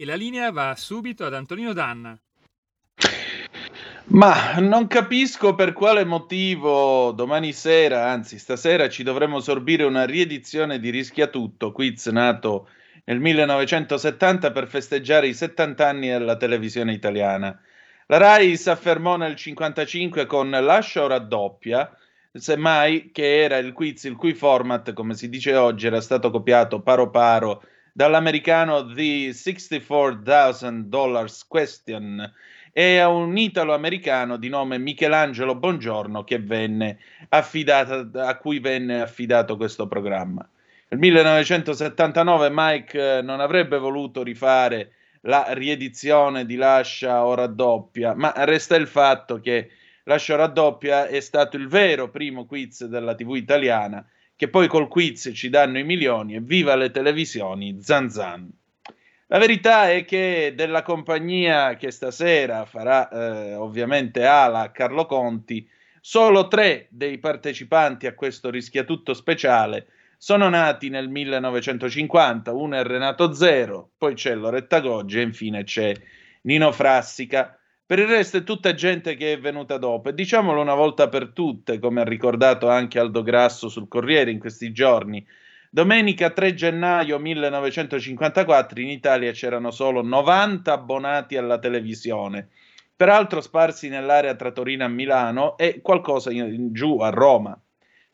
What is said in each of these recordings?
E la linea va subito ad Antonino Danna. Ma non capisco per quale motivo domani sera, anzi stasera, ci dovremmo sorbire una riedizione di Rischia Tutto, quiz nato nel 1970 per festeggiare i 70 anni della televisione italiana. La RAI si affermò nel 1955 con Lascia o raddoppia, semmai che era il quiz il cui format, come si dice oggi, era stato copiato paro paro dall'americano The 64,000 Dollars Question e a un italo-americano di nome Michelangelo Bongiorno affidata, a cui venne affidato questo programma. Nel 1979 Mike eh, non avrebbe voluto rifare la riedizione di Lascia o raddoppia, ma resta il fatto che Lascia o raddoppia è stato il vero primo quiz della TV italiana che poi col quiz ci danno i milioni e viva le televisioni, zan zan. La verità è che della compagnia che stasera farà eh, ovviamente ala a Carlo Conti, solo tre dei partecipanti a questo rischiatutto speciale sono nati nel 1950, uno è Renato Zero, poi c'è Loretta Goggi e infine c'è Nino Frassica. Per il resto è tutta gente che è venuta dopo. E diciamolo una volta per tutte, come ha ricordato anche Aldo Grasso sul Corriere in questi giorni, domenica 3 gennaio 1954 in Italia c'erano solo 90 abbonati alla televisione, peraltro sparsi nell'area tra Torino e Milano e qualcosa in, in giù a Roma.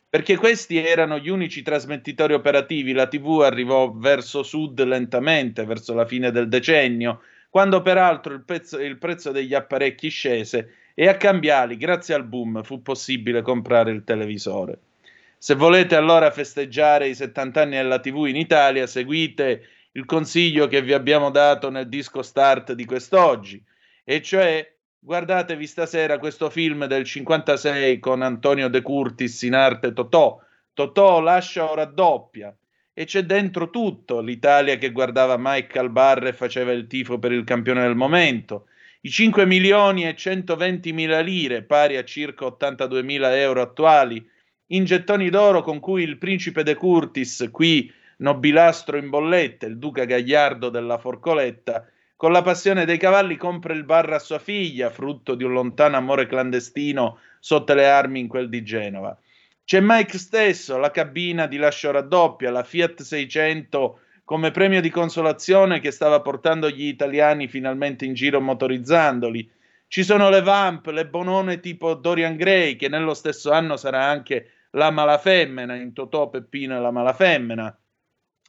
Perché questi erano gli unici trasmettitori operativi, la TV arrivò verso sud lentamente, verso la fine del decennio, quando peraltro il, pezzo, il prezzo degli apparecchi scese e a cambiali, grazie al boom, fu possibile comprare il televisore. Se volete allora festeggiare i 70 anni della TV in Italia, seguite il consiglio che vi abbiamo dato nel disco start di quest'oggi, e cioè guardatevi stasera questo film del 56 con Antonio De Curtis in arte Totò. Totò lascia o raddoppia e c'è dentro tutto, l'Italia che guardava Michael Barre e faceva il tifo per il campione del momento, i 5 milioni e 120 mila lire, pari a circa 82 mila euro attuali, in gettoni d'oro con cui il principe De Curtis, qui nobilastro in bollette, il duca Gagliardo della Forcoletta, con la passione dei cavalli compra il bar a sua figlia, frutto di un lontano amore clandestino sotto le armi in quel di Genova. C'è Mike stesso, la cabina di lascio raddoppia, la Fiat 600 come premio di consolazione che stava portando gli italiani finalmente in giro motorizzandoli. Ci sono le Vamp, le Bonone tipo Dorian Gray, che nello stesso anno sarà anche la malafemmena in Totò Peppino e la malafemmena.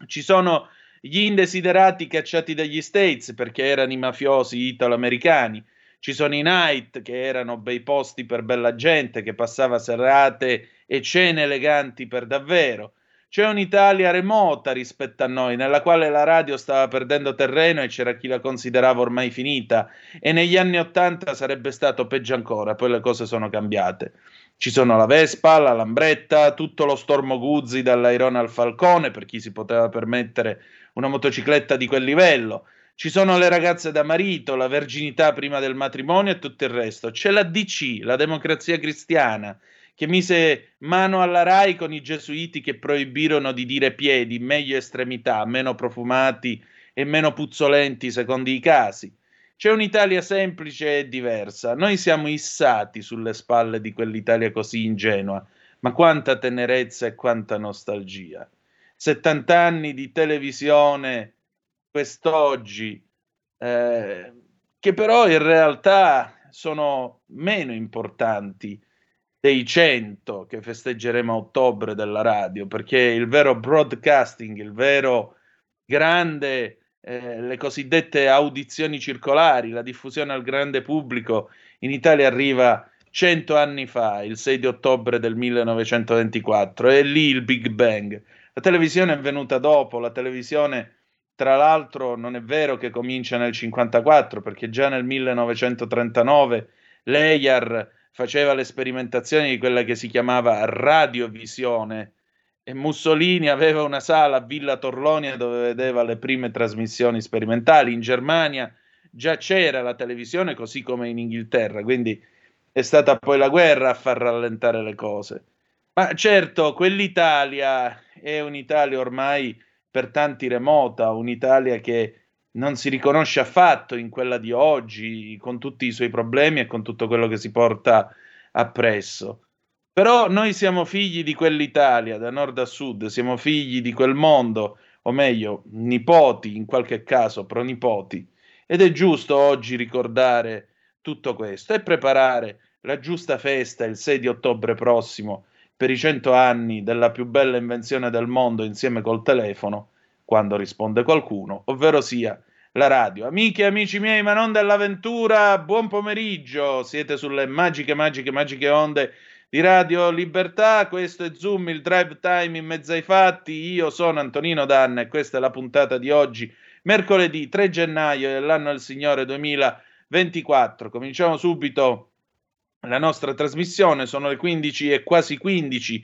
Ci sono gli indesiderati cacciati dagli States perché erano i mafiosi italo-americani. Ci sono i night che erano bei posti per bella gente che passava serate e cene eleganti per davvero. C'è un'Italia remota rispetto a noi, nella quale la radio stava perdendo terreno e c'era chi la considerava ormai finita, e negli anni Ottanta sarebbe stato peggio ancora, poi le cose sono cambiate. Ci sono la Vespa, la Lambretta, tutto lo stormo Guzzi dall'Airone al Falcone, per chi si poteva permettere una motocicletta di quel livello. Ci sono le ragazze da marito, la verginità prima del matrimonio e tutto il resto. C'è la DC, la democrazia cristiana, che mise mano alla RAI con i gesuiti che proibirono di dire piedi, meglio estremità, meno profumati e meno puzzolenti secondo i casi. C'è un'Italia semplice e diversa. Noi siamo issati sulle spalle di quell'Italia così ingenua, ma quanta tenerezza e quanta nostalgia. 70 anni di televisione quest'oggi, eh, che però in realtà sono meno importanti dei 100 che festeggeremo a ottobre della radio, perché il vero broadcasting, il vero grande, eh, le cosiddette audizioni circolari, la diffusione al grande pubblico in Italia arriva 100 anni fa, il 6 di ottobre del 1924, è lì il Big Bang. La televisione è venuta dopo, la televisione tra l'altro non è vero che comincia nel 54 perché già nel 1939 l'EIAR faceva le sperimentazioni di quella che si chiamava radiovisione e Mussolini aveva una sala a Villa Torlonia dove vedeva le prime trasmissioni sperimentali. In Germania già c'era la televisione così come in Inghilterra, quindi è stata poi la guerra a far rallentare le cose. Ma certo, quell'Italia è un'Italia ormai per tanti remota, un'Italia che non si riconosce affatto in quella di oggi, con tutti i suoi problemi e con tutto quello che si porta appresso. Però noi siamo figli di quell'Italia, da nord a sud, siamo figli di quel mondo, o meglio, nipoti, in qualche caso pronipoti, ed è giusto oggi ricordare tutto questo e preparare la giusta festa il 6 di ottobre prossimo per i cento anni della più bella invenzione del mondo insieme col telefono, quando risponde qualcuno, ovvero sia la radio. Amiche e amici miei, ma non dell'avventura, buon pomeriggio. Siete sulle magiche, magiche, magiche onde di Radio Libertà. Questo è Zoom, il drive time in mezzo ai fatti. Io sono Antonino Danna e questa è la puntata di oggi, mercoledì 3 gennaio dell'anno del Signore 2024. Cominciamo subito la nostra trasmissione. Sono le 15 e quasi 15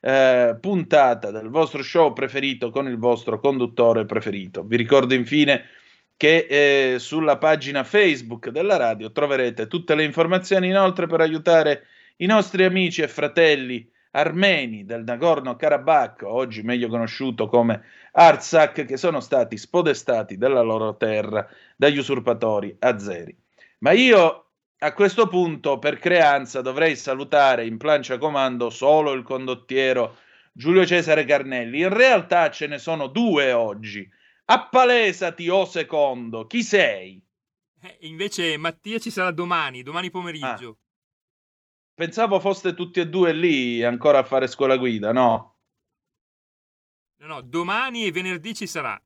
eh, puntata del vostro show preferito con il vostro conduttore preferito. Vi ricordo infine che eh, sulla pagina Facebook della radio troverete tutte le informazioni inoltre per aiutare i nostri amici e fratelli armeni del Nagorno-Karabakh, oggi meglio conosciuto come Artsakh, che sono stati spodestati della loro terra dagli usurpatori azeri. Ma io a questo punto, per creanza, dovrei salutare in plancia comando solo il condottiero Giulio Cesare Carnelli. In realtà ce ne sono due oggi Appalesati, o oh secondo, chi sei? Eh, invece Mattia ci sarà domani, domani pomeriggio. pensavo foste tutti e due lì ancora a fare scuola guida, no? No, no, domani e venerdì ci sarà.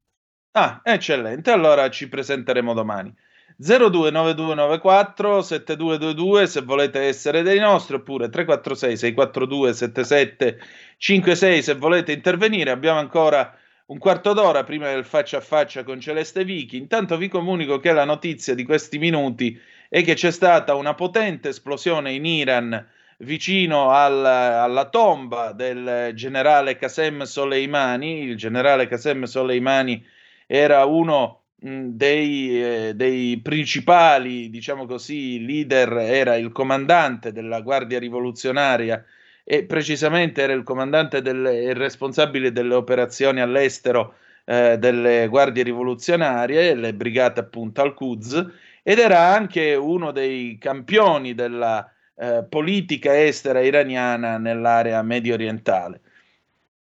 Ah, eccellente, allora ci presenteremo domani. 029294 7222 se volete essere dei nostri oppure 346 642 7756 se volete intervenire. Abbiamo ancora un quarto d'ora prima del faccia a faccia con Celeste Vichi. Intanto vi comunico che la notizia di questi minuti è che c'è stata una potente esplosione in Iran vicino al, alla tomba del generale Qasem Soleimani. Il generale Qasem Soleimani era uno dei, eh, dei, principali, diciamo così, leader era il comandante della Guardia Rivoluzionaria e precisamente era il comandante del, il responsabile delle operazioni all'estero eh, delle Guardie Rivoluzionarie, le brigate appunto al-Quds, ed era anche uno dei campioni della eh, politica estera iraniana nell'area medio orientale.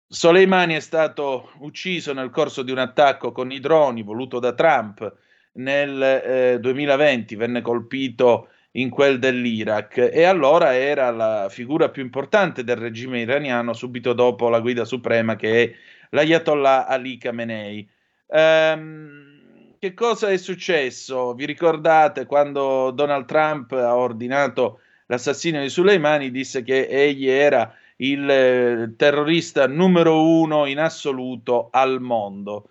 Soleimani è stato ucciso nel corso di un attacco con i droni voluto da Trump nel eh, 2020, venne colpito in quel dell'Iraq e allora era la figura più importante del regime iraniano subito dopo la guida suprema che è l'Ayatollah Ali Khamenei. Ehm, che cosa è successo? Vi ricordate quando Donald Trump ha ordinato l'assassinio di Soleimani, disse che egli era il eh, terrorista numero uno in assoluto al mondo.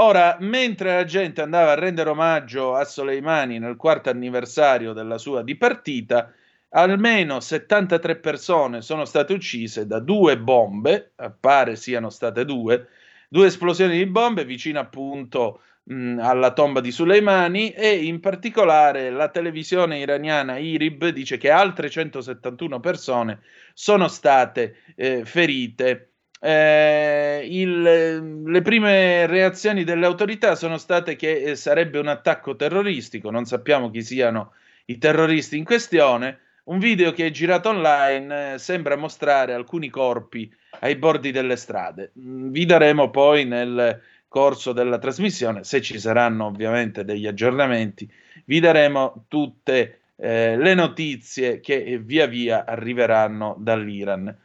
Ora, mentre la gente andava a rendere omaggio a Soleimani nel quarto anniversario della sua dipartita, almeno 73 persone sono state uccise da due bombe, pare siano state due, due esplosioni di bombe vicino appunto mh, alla tomba di Soleimani e in particolare la televisione iraniana IRIB dice che altre 171 persone sono state eh, ferite. Eh, il, le prime reazioni delle autorità sono state che eh, sarebbe un attacco terroristico, non sappiamo chi siano i terroristi in questione. Un video che è girato online eh, sembra mostrare alcuni corpi ai bordi delle strade. Mm, vi daremo poi nel corso della trasmissione, se ci saranno ovviamente degli aggiornamenti, vi daremo tutte eh, le notizie che via via arriveranno dall'Iran.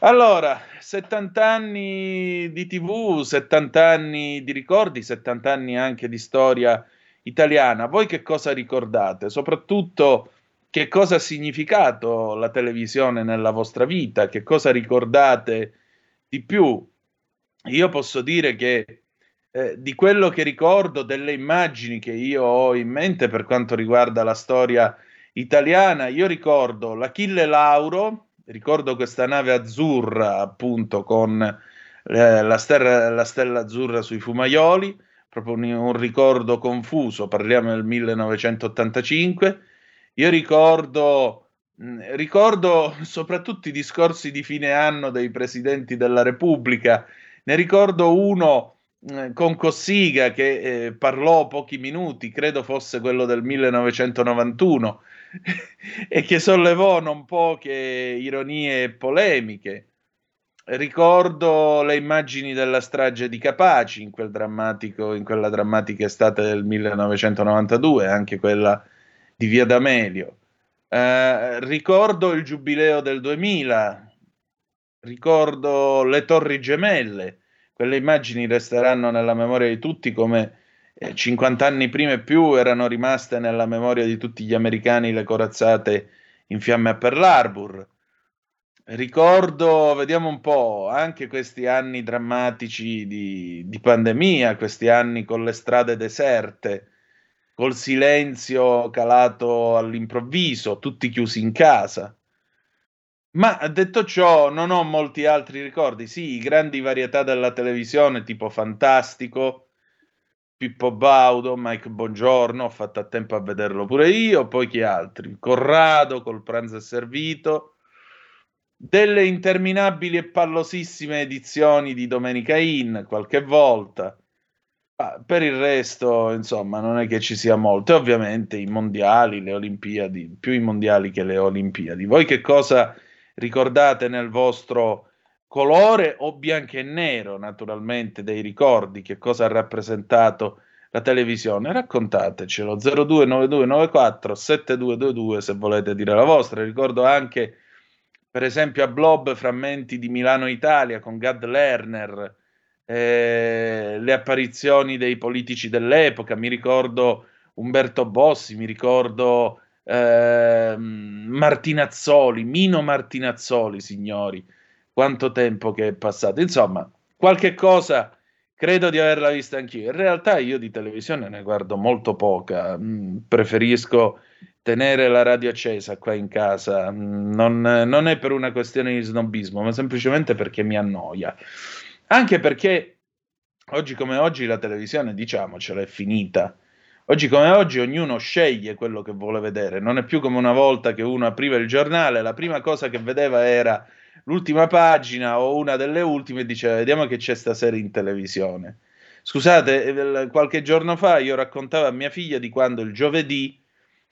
Allora, 70 anni di TV, 70 anni di ricordi, 70 anni anche di storia italiana. Voi che cosa ricordate? Soprattutto che cosa ha significato la televisione nella vostra vita? Che cosa ricordate di più? Io posso dire che eh, di quello che ricordo, delle immagini che io ho in mente per quanto riguarda la storia italiana, io ricordo l'Achille Lauro, ricordo questa nave azzurra appunto con eh, la, stella, la, stella, azzurra sui fumaioli, proprio un, un ricordo confuso, parliamo del 1985. Io ricordo, mh, ricordo soprattutto i discorsi di fine anno dei presidenti della Repubblica ne ricordo uno eh, con Cossiga che eh, parlò pochi minuti, credo fosse quello del 1991, e che sollevò non poche ironie e polemiche. Ricordo le immagini della strage di Capaci in, quel in quella drammatica estate del 1992, anche quella di Via D'Amelio. Eh, ricordo il giubileo del 2000, ricordo le torri gemelle, quelle immagini resteranno nella memoria di tutti come eh, 50 anni prima e più erano rimaste nella memoria di tutti gli americani le corazzate in fiamme a Pearl Harbor. Ricordo, vediamo un po', anche questi anni drammatici di, di pandemia, questi anni con le strade deserte, col silenzio calato all'improvviso, tutti chiusi in casa. Ma detto ciò, non ho molti altri ricordi. Sì, grandi varietà della televisione, tipo Fantastico, Pippo Baudo, Mike Bongiorno, ho fatto a tempo a vederlo pure io, poi chi altri? Corrado col pranzo è servito, delle interminabili e pallosissime edizioni di Domenica In qualche volta. Ma per il resto, insomma, non è che ci sia molto. E ovviamente i mondiali, le Olimpiadi, più i mondiali che le Olimpiadi. Voi che cosa ricordate nel vostro colore o bianco e nero, naturalmente, dei ricordi, che cosa ha rappresentato la televisione, raccontatecelo. 029294 7222 se volete dire la vostra. Ricordo anche per esempio a Blob frammenti di Milano Italia con Gad Lerner, eh, le apparizioni dei politici dell'epoca, mi ricordo Umberto Bossi, mi ricordo eh, Martinazzoli, Mino Martinazzoli, signori, quanto tempo che è passato. Insomma, qualche cosa credo di averla vista anch'io. In realtà io di televisione ne guardo molto poca, mm, preferisco tenere la radio accesa qua in casa, mm, non, non, è per una questione di snobismo, ma semplicemente perché mi annoia. Anche perché oggi come oggi la televisione, diciamocela, è finita. Oggi come oggi ognuno sceglie quello che vuole vedere, non è più come una volta che uno apriva il giornale, la prima cosa che vedeva era l'ultima pagina o una delle ultime e diceva vediamo che c'è stasera in televisione. Scusate, eh, qualche giorno fa io raccontavo a mia figlia di quando il giovedì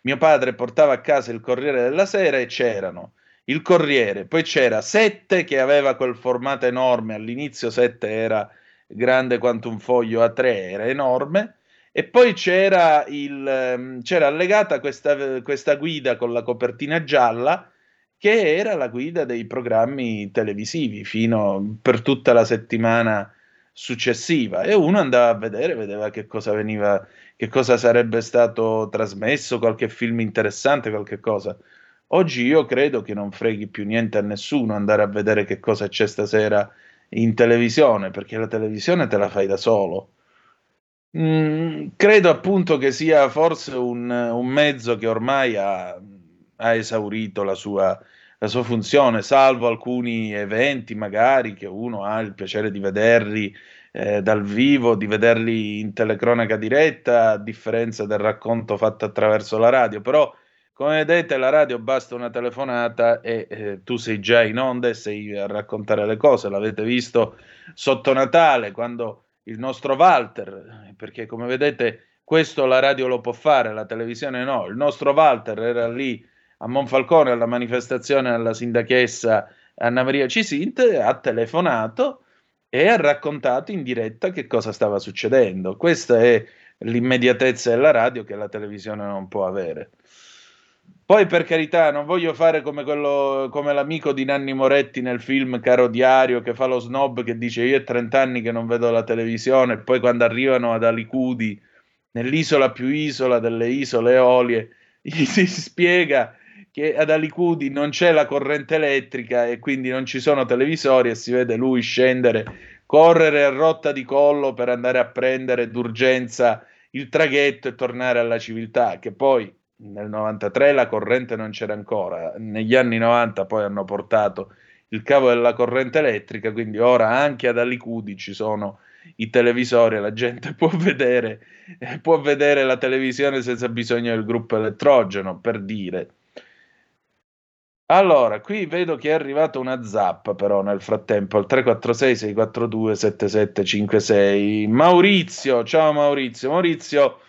mio padre portava a casa il Corriere della Sera e c'erano il Corriere, poi c'era Sette che aveva quel formato enorme, all'inizio Sette era grande quanto un foglio A3, era enorme, e poi c'era, il, ehm, c'era allegata questa, questa guida con la copertina gialla che era la guida dei programmi televisivi fino per tutta la settimana successiva e uno andava a vedere, vedeva che cosa veniva, che cosa sarebbe stato trasmesso, qualche film interessante, qualche cosa. Oggi io credo che non freghi più niente a nessuno andare a vedere che cosa c'è stasera in televisione, perché la televisione te la fai da solo. Mm, credo appunto che sia forse un, un mezzo che ormai ha ha esaurito la sua, la sua funzione, salvo alcuni eventi magari che uno ha il piacere di vederli eh, dal vivo, di vederli in telecronaca diretta, a differenza del racconto fatto attraverso la radio, però come vedete la radio basta una telefonata e eh, tu sei già in onda e sei a raccontare le cose, l'avete visto sotto Natale quando il nostro Walter, perché come vedete questo la radio lo può fare, la televisione no, il nostro Walter era lì a Monfalcone alla manifestazione alla sindachessa Anna Maria Cisint, ha telefonato e ha raccontato in diretta che cosa stava succedendo. Questa è l'immediatezza della radio che la televisione non può avere. Poi, per carità, non voglio fare come, quello, come l'amico di Nanni Moretti nel film Caro Diario che fa lo snob che dice io è 30 anni che non vedo la televisione e poi quando arrivano ad Alicudi, nell'isola più isola delle isole Eolie, gli si spiega che ad Alicudi non c'è la corrente elettrica e quindi non ci sono televisori e si vede lui scendere, correre a rotta di collo per andare a prendere d'urgenza il traghetto e tornare alla civiltà, che poi nel 93 la corrente non c'era ancora, negli anni 90 poi hanno portato il cavo della corrente elettrica, quindi ora anche ad Alicudi ci sono i televisori, la gente può vedere, può vedere la televisione senza bisogno del gruppo elettrogeno, per dire. Allora, qui vedo che è arrivata una zappa però nel frattempo al 346 642 7756. Maurizio, ciao Maurizio. Maurizio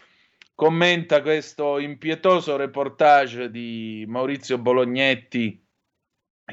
commenta questo impietoso reportage di Maurizio Bolognetti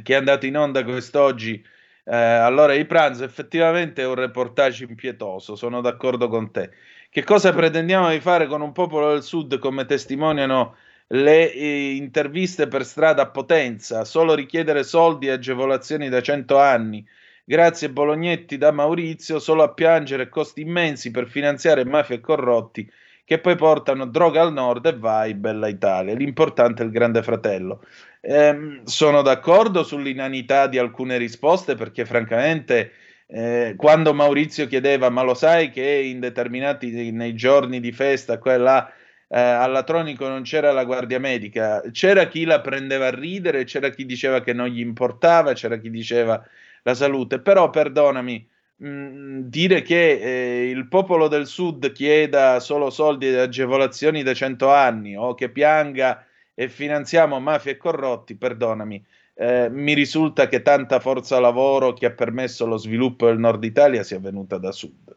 che è andato in onda quest'oggi eh, all'ora di pranzo. Effettivamente è un reportage impietoso, sono d'accordo con te. Che cosa pretendiamo di fare con un popolo del sud come testimoniano le eh, interviste per strada a Potenza, solo richiedere soldi e agevolazioni da 100 anni. Grazie Bolognetti da Maurizio, solo a piangere costi immensi per finanziare mafie e corrotti che poi portano droga al nord e vai, bella Italia. L'importante è il grande fratello. Eh, sono d'accordo sull'inanità di alcune risposte perché francamente eh, quando Maurizio chiedeva ma lo sai che in determinati nei giorni di festa quella eh, all'Atronico non c'era la guardia medica, c'era chi la prendeva a ridere, c'era chi diceva che non gli importava, c'era chi diceva la salute, però perdonami, mm, dire che eh, il popolo del sud chieda solo soldi ed agevolazioni da 100 anni o che pianga e finanziamo mafie e corrotti, perdonami, eh, mi risulta che tanta forza lavoro che ha permesso lo sviluppo del nord Italia sia venuta da sud.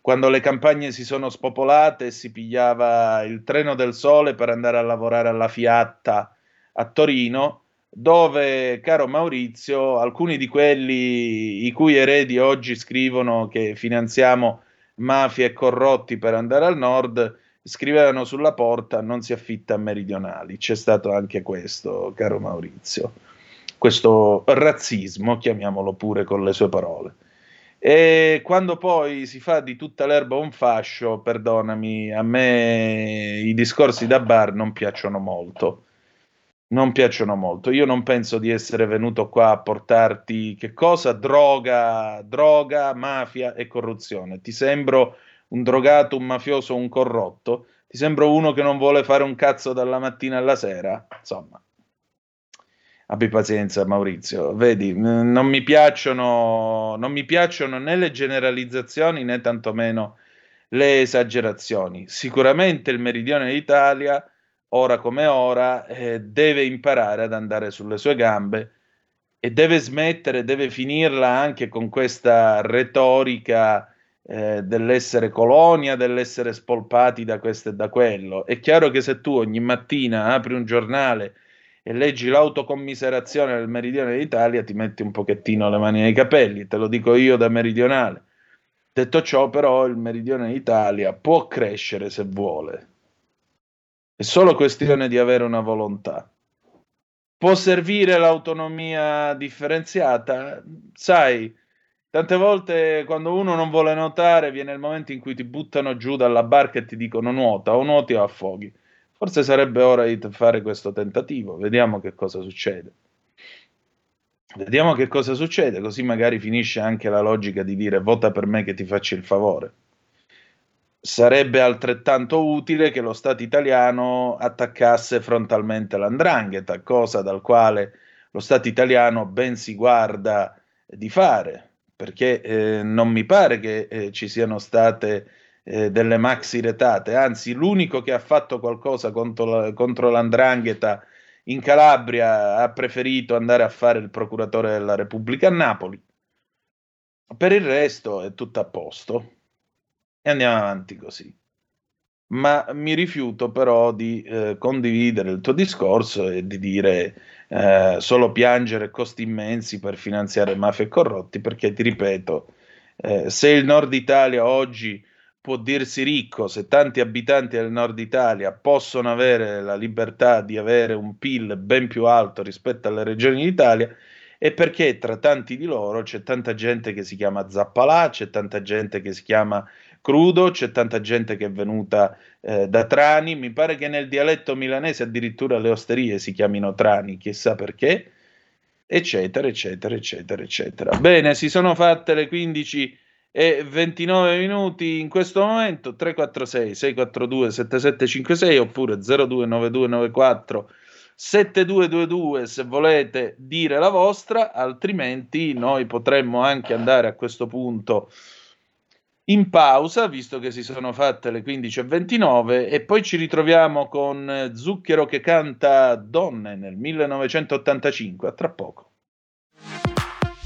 Quando le campagne si sono spopolate e si pigliava il treno del sole per andare a lavorare alla Fiatta a Torino, dove, caro Maurizio, alcuni di quelli i cui eredi oggi scrivono che finanziamo mafia e corrotti per andare al nord, scrivevano sulla porta non si affitta a meridionali. C'è stato anche questo, caro Maurizio, questo razzismo, chiamiamolo pure con le sue parole. E quando poi si fa di tutta l'erba un fascio, perdonami, a me i discorsi da bar non piacciono molto. Non piacciono molto. Io non penso di essere venuto qua a portarti che cosa? Droga, droga, mafia e corruzione. Ti sembro un drogato, un mafioso, un corrotto? Ti sembro uno che non vuole fare un cazzo dalla mattina alla sera? Insomma, abbi pazienza Maurizio, vedi, non mi piacciono, non mi piacciono né le generalizzazioni né tantomeno le esagerazioni. Sicuramente il meridione d'Italia, ora come ora, eh, deve imparare ad andare sulle sue gambe e deve smettere, deve finirla anche con questa retorica eh, dell'essere colonia, dell'essere spolpati da questo e da quello. È chiaro che se tu ogni mattina apri un giornale e leggi l'autocommiserazione del meridione d'Italia, ti metti un pochettino le mani nei capelli, te lo dico io da meridionale. Detto ciò, però, il meridione d'Italia può crescere se vuole. È solo questione di avere una volontà. Può servire l'autonomia differenziata? Sai, tante volte quando uno non vuole nuotare, viene il momento in cui ti buttano giù dalla barca e ti dicono nuota, o nuoti o affoghi. Forse sarebbe ora di fare questo tentativo, vediamo che cosa succede. Vediamo che cosa succede, così magari finisce anche la logica di dire vota per me che ti faccio il favore. Sarebbe altrettanto utile che lo Stato italiano attaccasse frontalmente l'andrangheta, cosa dal quale lo Stato italiano ben si guarda di fare, perché eh, non mi pare che eh, ci siano state eh, delle maxi retate, anzi l'unico che ha fatto qualcosa contro, la, contro l'andrangheta in Calabria ha preferito andare a fare il procuratore della Repubblica a Napoli. Per il resto è tutto a posto e andiamo avanti così. Ma mi rifiuto però di eh, condividere il tuo discorso e di dire eh, solo piangere costi immensi per finanziare mafie e corrotti, perché ti ripeto, eh, se il nord Italia oggi può dirsi ricco se tanti abitanti del nord Italia possono avere la libertà di avere un PIL ben più alto rispetto alle regioni d'Italia è perché tra tanti di loro c'è tanta gente che si chiama Zappalà, c'è tanta gente che si chiama Crudo, c'è tanta gente che è venuta eh, da Trani, mi pare che nel dialetto milanese addirittura le osterie si chiamino Trani, chissà perché, eccetera, eccetera, eccetera, eccetera. Bene, si sono fatte le 15 e 29 minuti in questo momento. 346 642 7756 oppure 029294 7222 se volete dire la vostra. Altrimenti noi potremmo anche andare a questo punto in pausa visto che si sono fatte le 15.29 e poi ci ritroviamo con Zucchero che canta Donne nel 1985 a tra poco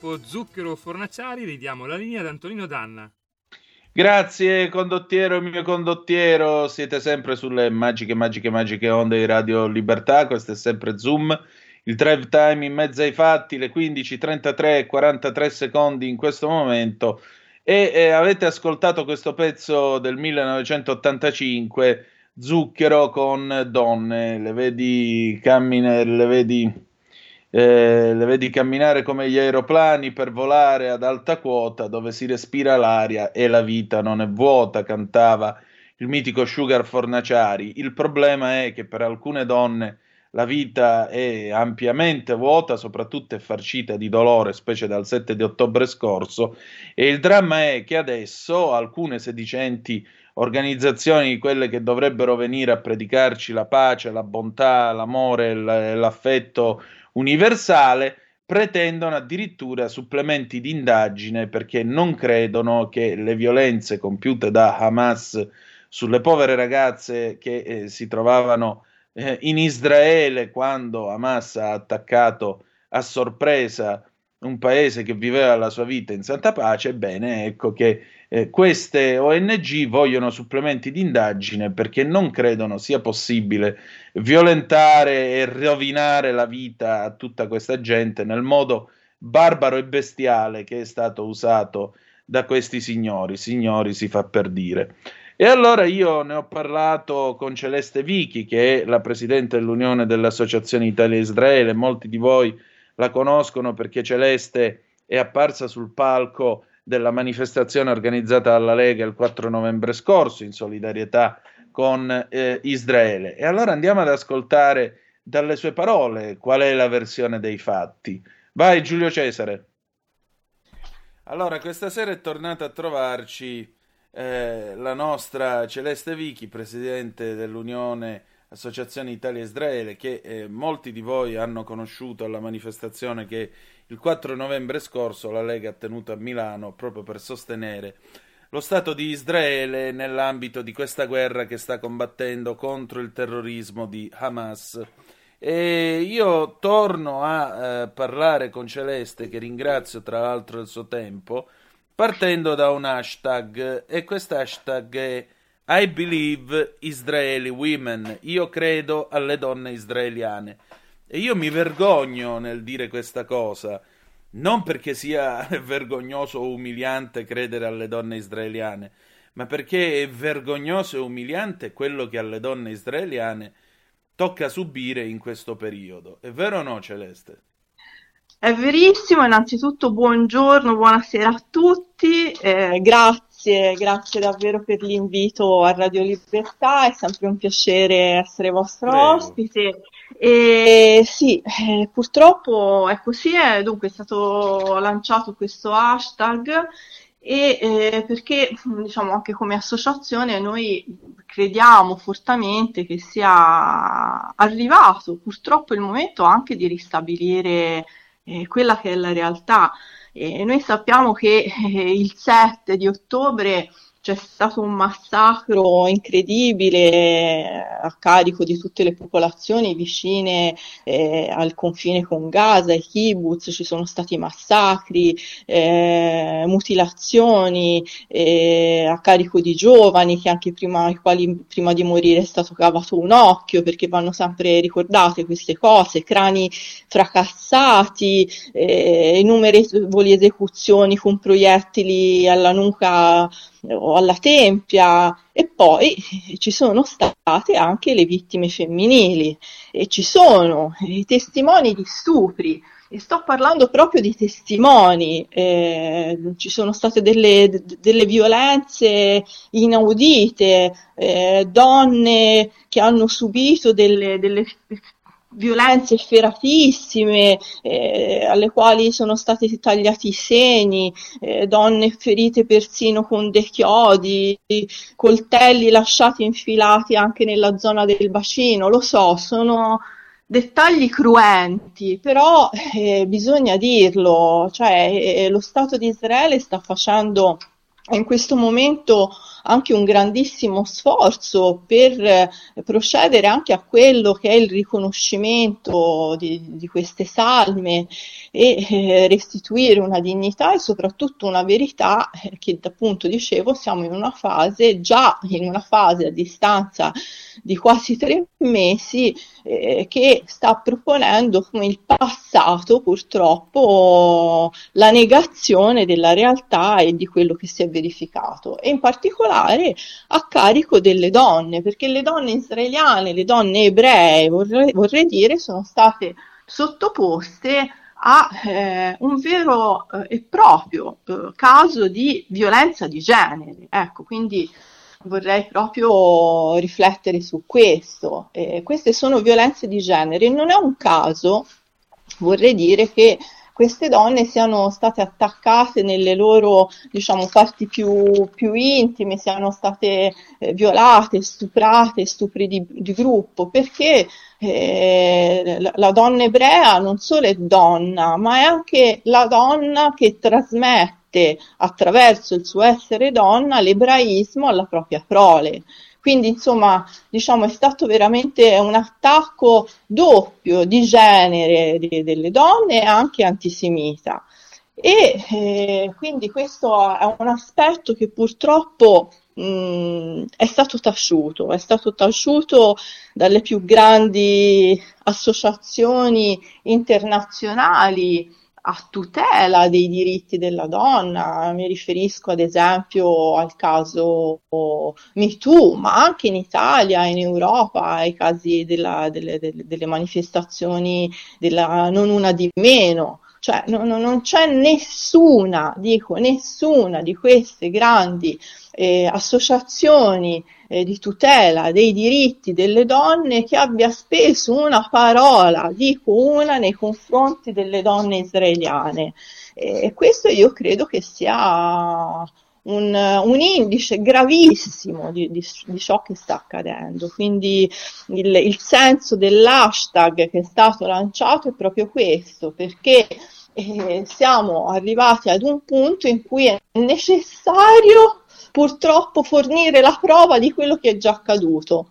Dopo Zucchero Fornaciari ridiamo la linea ad Antonino Danna. Grazie condottiero, mio condottiero, siete sempre sulle magiche, magiche, magiche onde di Radio Libertà, questo è sempre Zoom, il drive time in mezzo ai fatti, le 15, 33 e 43 secondi in questo momento. E eh, avete ascoltato questo pezzo del 1985, Zucchero con donne, le vedi camminare, le vedi... Eh, le vedi camminare come gli aeroplani per volare ad alta quota dove si respira l'aria e la vita non è vuota, cantava il mitico Sugar Fornaciari. Il problema è che per alcune donne la vita è ampiamente vuota, soprattutto è farcita di dolore, specie dal 7 di ottobre scorso, e il dramma è che adesso alcune sedicenti organizzazioni, quelle che dovrebbero venire a predicarci la pace, la bontà, l'amore, l'affetto universale, pretendono addirittura supplementi di indagine perché non credono che le violenze compiute da Hamas sulle povere ragazze che eh, si trovavano eh, in Israele quando Hamas ha attaccato a sorpresa un paese che viveva la sua vita in santa pace, bene, ecco che eh, queste ONG vogliono supplementi di indagine perché non credono sia possibile violentare e rovinare la vita a tutta questa gente nel modo barbaro e bestiale che è stato usato da questi signori. Signori si fa per dire. E allora io ne ho parlato con Celeste Vichi, che è la presidente dell'Unione delle Associazioni Italia-Israele. Molti di voi la conoscono perché Celeste è apparsa sul palco della manifestazione organizzata dalla Lega il 4 novembre scorso in solidarietà con eh, Israele. E allora andiamo ad ascoltare dalle sue parole qual è la versione dei fatti. Vai Giulio Cesare. Allora, questa sera è tornata a trovarci eh, la nostra Celeste Vichi, presidente dell'Unione Associazione Italia-Israele, che eh, molti di voi hanno conosciuto alla manifestazione che il 4 novembre scorso la Lega ha tenuto a Milano proprio per sostenere lo Stato di Israele nell'ambito di questa guerra che sta combattendo contro il terrorismo di Hamas. E io torno a eh, parlare con Celeste, che ringrazio tra l'altro del suo tempo, partendo da un hashtag, e questo hashtag è I believe Israeli women. Io credo alle donne israeliane. E io mi vergogno nel dire questa cosa, non perché sia vergognoso o umiliante credere alle donne israeliane, ma perché è vergognoso e umiliante quello che alle donne israeliane tocca subire in questo periodo. È vero o no, Celeste? È verissimo, innanzitutto buongiorno, buonasera a tutti, eh, grazie, grazie davvero per l'invito a Radio Libertà, è sempre un piacere essere vostro Prego. ospite. E sì, eh, purtroppo è così, è, dunque è stato lanciato questo hashtag e eh, perché diciamo anche come associazione noi crediamo fortemente che sia arrivato purtroppo il momento anche di ristabilire eh, quella che è la realtà. E noi sappiamo che eh, il 7 di ottobre c'è stato un massacro incredibile a carico di tutte le popolazioni vicine eh, al confine con Gaza, i kibbutz, ci sono stati massacri, eh, mutilazioni eh, a carico di giovani che anche prima, ai quali prima di morire è stato cavato un occhio perché vanno sempre ricordate queste cose, crani fracassati, eh, innumerevoli esecuzioni con proiettili alla nuca o alla tempia e poi ci sono state anche le vittime femminili e ci sono i testimoni di stupri e sto parlando proprio di testimoni, eh, ci sono state delle, delle violenze inaudite, eh, donne che hanno subito delle, delle violenze efferatissime eh, alle quali sono stati tagliati i seni, eh, donne ferite persino con dei chiodi, coltelli lasciati infilati anche nella zona del bacino, lo so, sono dettagli cruenti, però eh, bisogna dirlo, cioè eh, lo Stato di Israele sta facendo in questo momento anche un grandissimo sforzo per eh, procedere anche a quello che è il riconoscimento di, di queste salme e eh, restituire una dignità e soprattutto una verità eh, che appunto dicevo siamo in una fase, già in una fase a distanza di quasi tre mesi eh, che sta proponendo come il passato purtroppo la negazione della realtà e di quello che si è verificato. E in particolare a carico delle donne perché le donne israeliane, le donne ebree vorrei, vorrei dire sono state sottoposte a eh, un vero eh, e proprio eh, caso di violenza di genere. Ecco, quindi vorrei proprio riflettere su questo. Eh, queste sono violenze di genere. Non è un caso, vorrei dire, che queste donne siano state attaccate nelle loro diciamo, parti più, più intime, siano state eh, violate, stuprate, stupri di, di gruppo, perché eh, la, la donna ebrea non solo è donna, ma è anche la donna che trasmette attraverso il suo essere donna l'ebraismo alla propria prole. Quindi, insomma, diciamo, è stato veramente un attacco doppio di genere de- delle donne e anche antisemita. E eh, quindi questo è un aspetto che purtroppo mh, è stato taciuto, è stato taciuto dalle più grandi associazioni internazionali a tutela dei diritti della donna, mi riferisco ad esempio al caso MeToo, ma anche in Italia, in Europa, ai casi della, delle, delle, manifestazioni della non una di meno. Cioè non, non c'è nessuna, dico, nessuna di queste grandi eh, associazioni eh, di tutela dei diritti delle donne che abbia speso una parola, dico una, nei confronti delle donne israeliane. E questo io credo che sia un, un indice gravissimo di, di, di, ciò che sta accadendo. Quindi il, il senso dell'hashtag che è stato lanciato è proprio questo, perché eh, siamo arrivati ad un punto in cui è necessario purtroppo fornire la prova di quello che è già accaduto.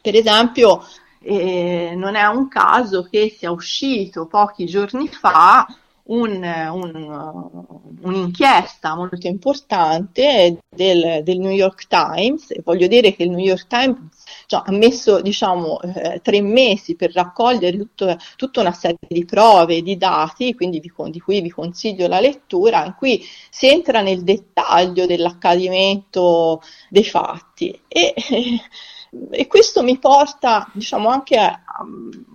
Per esempio, eh, non è un caso che sia uscito pochi giorni fa un, un, un'inchiesta molto importante del, del, New York Times, e voglio dire che il New York Times cioè, ha messo diciamo, eh, tre mesi per raccogliere tutto, tutta una serie di prove di dati, quindi vi, di cui vi consiglio la lettura, in cui si entra nel dettaglio dell'accadimento dei fatti. E, eh, e questo mi porta, diciamo, anche a,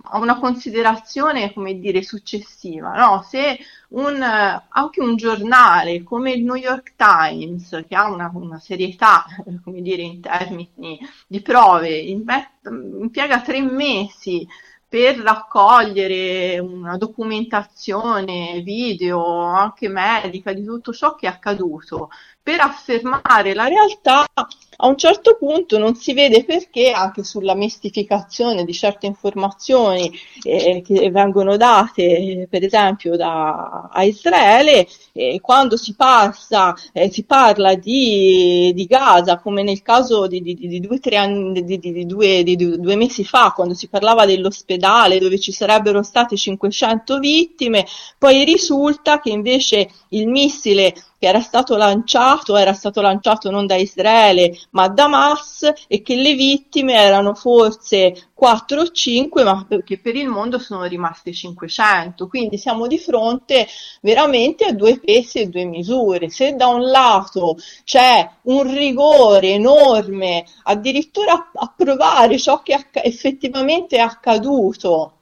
a una considerazione, come dire, successiva, no? Se un, anche un giornale come il New York Times, che ha una, una serietà, come dire, in termini di prove, impiega tre mesi per raccogliere una documentazione video, anche medica, di tutto ciò che è accaduto, per affermare la realtà, a un certo punto non si vede perché anche sulla mistificazione di certe informazioni eh, che vengono date, per esempio, da, a Israele, eh, quando si, passa, eh, si parla di, di, Gaza, come nel caso di, di, di due, anni, due, due mesi fa, quando si parlava dell'ospedale dove ci sarebbero state 500 vittime, poi risulta che invece il missile che era stato lanciato, era stato lanciato non da Israele ma da Hamas e che le vittime erano forse 4 o 5 ma che per il mondo sono rimaste 500 quindi siamo di fronte veramente a due pesi e due misure. Se da un lato c'è un rigore enorme addirittura a provare ciò che effettivamente è accaduto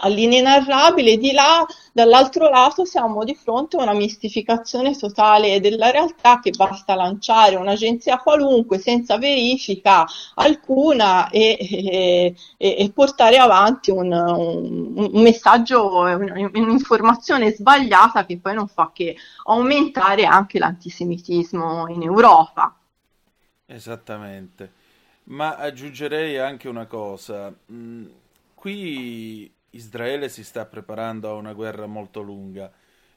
all'inenarrabile, di là dall'altro lato siamo di fronte a una mistificazione totale della realtà che basta lanciare un'agenzia qualunque senza verifica alcuna e, e, e portare avanti un, un, un messaggio, un'informazione sbagliata che poi non fa che aumentare anche l'antisemitismo in Europa. Esattamente, ma aggiungerei anche una cosa. Mm, qui Israele si sta preparando a una guerra molto lunga.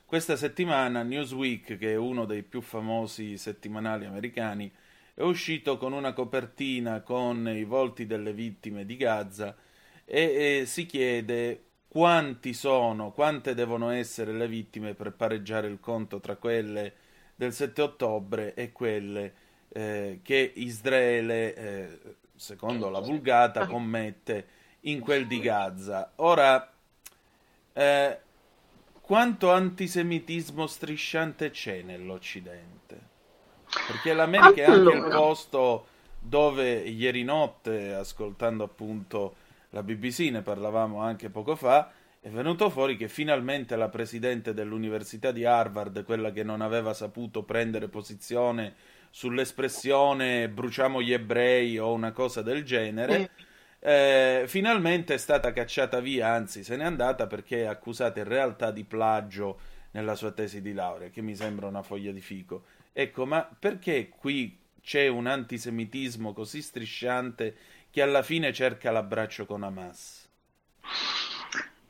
Questa settimana Newsweek, che è uno dei più famosi settimanali americani, è uscito con una copertina con i volti delle vittime di Gaza e, e si chiede quanti sono, quante devono essere le vittime per pareggiare il conto tra quelle del 7 ottobre e quelle eh, che Israele, eh, secondo la vulgata, commette in quel di Gaza. Ora, eh, quanto antisemitismo strisciante c'è nell'Occidente? Perché l'America allora. è anche il posto dove ieri notte, ascoltando appunto la BBC, ne parlavamo anche poco fa, è venuto fuori che finalmente la presidente dell'Università di Harvard, quella che non aveva saputo prendere posizione sull'espressione bruciamo gli ebrei o una cosa del genere, mm eh, finalmente è stata cacciata via, anzi se n'è andata perché è accusata in realtà di plagio nella sua tesi di laurea, che mi sembra una foglia di fico. Ecco, ma perché qui c'è un antisemitismo così strisciante che alla fine cerca l'abbraccio con Hamas?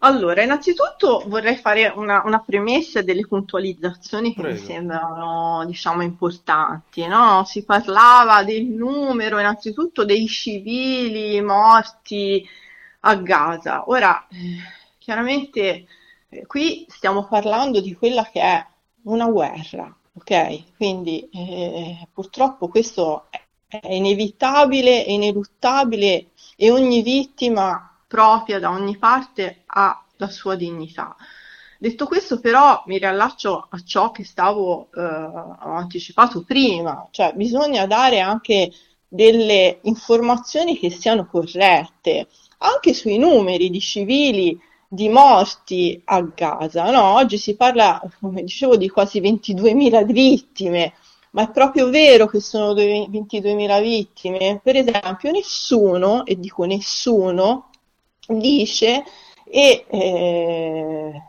Allora, innanzitutto vorrei fare una, una premessa e delle puntualizzazioni che Prego. mi sembrano, diciamo, importanti, no? Si parlava del numero, innanzitutto, dei civili morti a Gaza. Ora, eh, chiaramente, eh, qui stiamo parlando di quella che è una guerra, ok? Quindi, eh, purtroppo questo è inevitabile, è ineluttabile e ogni vittima propria da ogni parte ha la sua dignità. Detto questo, però, mi riallaccio a ciò che stavo eh, anticipato prima, cioè bisogna dare anche delle informazioni che siano corrette, anche sui numeri di civili di morti a Gaza. No? Oggi si parla, come dicevo, di quasi 22.000 vittime, ma è proprio vero che sono 22.000 vittime? Per esempio, nessuno, e dico nessuno, dice e eh,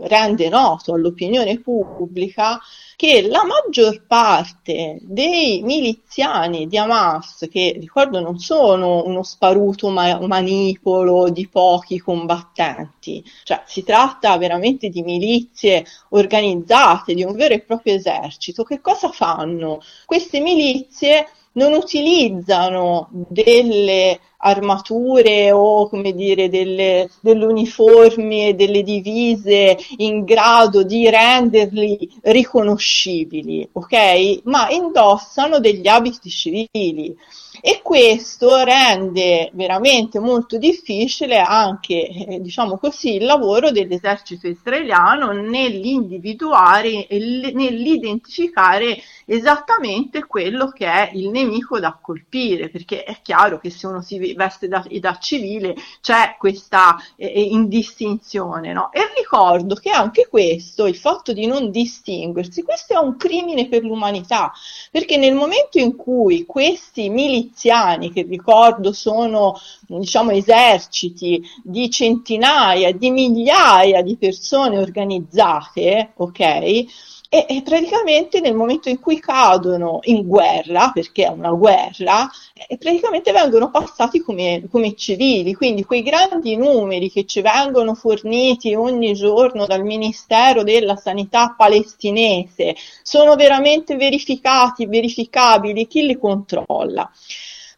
rende noto all'opinione pubblica che la maggior parte dei miliziani di Hamas, che ricordo non sono uno sparuto ma- manipolo di pochi combattenti, cioè si tratta veramente di milizie organizzate, di un vero e proprio esercito, che cosa fanno? Queste milizie non utilizzano delle armature o come dire delle, delle uniformi e delle divise in grado di renderli riconoscibili, ok? Ma indossano degli abiti civili e questo rende veramente molto difficile anche, eh, diciamo così, il lavoro dell'esercito israeliano nell'individuare e nell'identificare esattamente quello che è il nemico da colpire, perché è chiaro che se uno si veste da, da civile, c'è questa eh, indistinzione. No? E ricordo che anche questo, il fatto di non distinguersi, questo è un crimine per l'umanità, perché nel momento in cui questi miliziani, che ricordo sono diciamo eserciti di centinaia, di migliaia di persone organizzate, ok? E, e, praticamente nel momento in cui cadono in guerra, perché è una guerra, eh, praticamente vengono passati come, come, civili, quindi quei grandi numeri che ci vengono forniti ogni giorno dal Ministero della Sanità palestinese sono veramente verificati, verificabili, chi li controlla?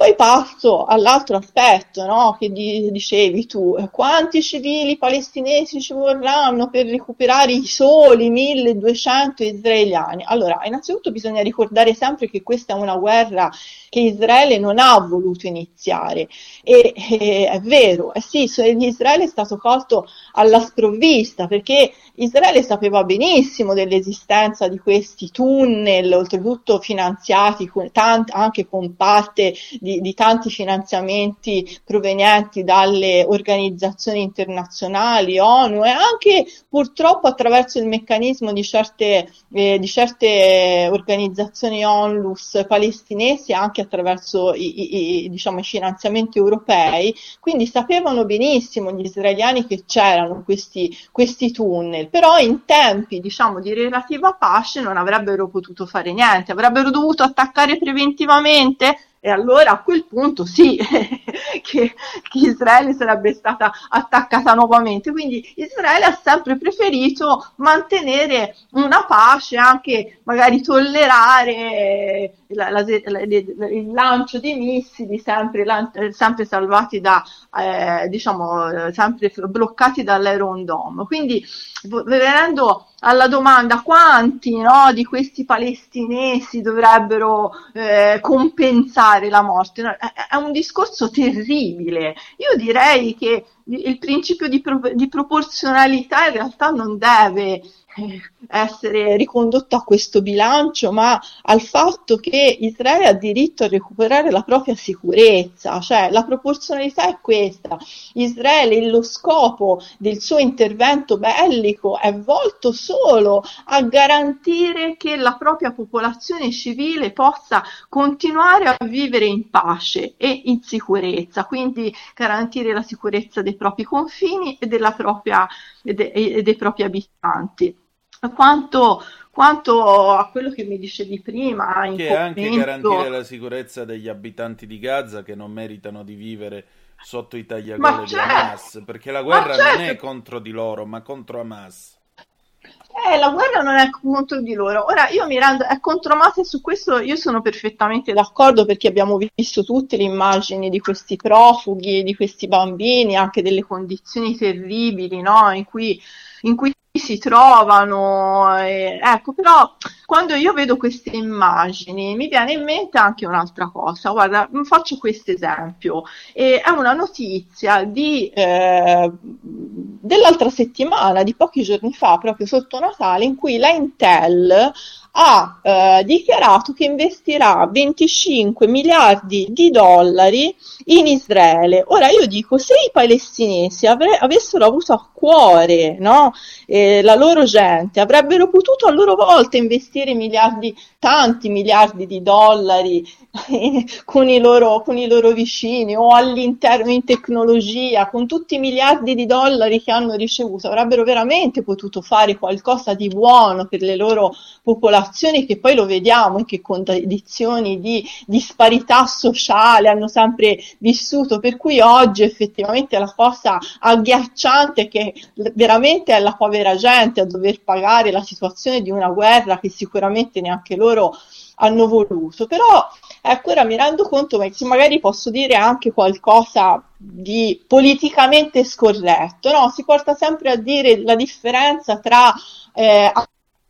Poi passo all'altro aspetto no, che di, dicevi tu, quanti civili palestinesi ci vorranno per recuperare i soli 1200 israeliani? Allora, innanzitutto bisogna ricordare sempre che questa è una guerra che Israele non ha voluto iniziare. E, e è vero, eh sì, Israele è stato colto alla sprovvista perché Israele sapeva benissimo dell'esistenza di questi tunnel, oltretutto finanziati con tanti, anche con parte di, di tanti finanziamenti provenienti dalle organizzazioni internazionali, ONU e anche purtroppo attraverso il meccanismo di certe, eh, di certe organizzazioni onlus palestinesi anche attraverso i, i, diciamo, i finanziamenti europei, quindi sapevano benissimo gli israeliani che c'erano questi, questi tunnel, però in tempi diciamo, di relativa pace non avrebbero potuto fare niente, avrebbero dovuto attaccare preventivamente e allora a quel punto sì, che, che, Israele sarebbe stata attaccata nuovamente. Quindi Israele ha sempre preferito mantenere una pace, anche magari tollerare la, la, la, il lancio di missili sempre, sempre salvati da, eh, diciamo, sempre bloccati dall'Iron Dome. Quindi venendo alla domanda quanti no, di questi palestinesi dovrebbero eh, compensare la morte, no, è, è, un discorso terribile. Io direi che il principio di, pro- di proporzionalità in realtà non deve essere ricondotto a questo bilancio, ma al fatto che Israele ha diritto a recuperare la propria sicurezza, cioè la proporzionalità è questa. Israele, lo scopo del suo intervento bellico è volto solo a garantire che la propria popolazione civile possa continuare a vivere in pace e in sicurezza, quindi garantire la sicurezza dei propri confini e, propria, e, de, e dei propri abitanti quanto, quanto a quello che mi dicevi prima. In che commento... anche garantire la sicurezza degli abitanti di Gaza che non meritano di vivere sotto i tagliagole di Hamas, perché la guerra certo. non è contro di loro, ma contro Hamas. Eh, la guerra non è contro di loro. Ora io mi rendo, è contro Hamas e su questo io sono perfettamente d'accordo perché abbiamo visto tutte le immagini di questi profughi, di questi bambini, anche delle condizioni terribili no? in, cui, in cui si trovano. Eh, ecco, però quando io vedo queste immagini mi viene in mente anche un'altra cosa. Guarda, faccio questo esempio. È una notizia di, eh, dell'altra settimana, di pochi giorni fa, proprio sotto Natale, in cui la Intel ha eh, dichiarato che investirà 25 miliardi di dollari in Israele. Ora io dico, se i palestinesi avre- avessero avuto a cuore no, eh, la loro gente, avrebbero potuto a loro volta investire miliardi, tanti miliardi di dollari eh, con, i loro, con i loro vicini o all'interno in tecnologia, con tutti i miliardi di dollari che hanno ricevuto, avrebbero veramente potuto fare qualcosa di buono per le loro popolazioni che poi lo vediamo in che condizioni di disparità sociale hanno sempre vissuto, per cui oggi effettivamente la cosa agghiacciante che veramente è la povera gente a dover pagare la situazione di una guerra che sicuramente neanche loro hanno voluto, però ecco ora mi rendo conto che magari posso dire anche qualcosa di politicamente scorretto, no? Si porta sempre a dire la differenza tra eh,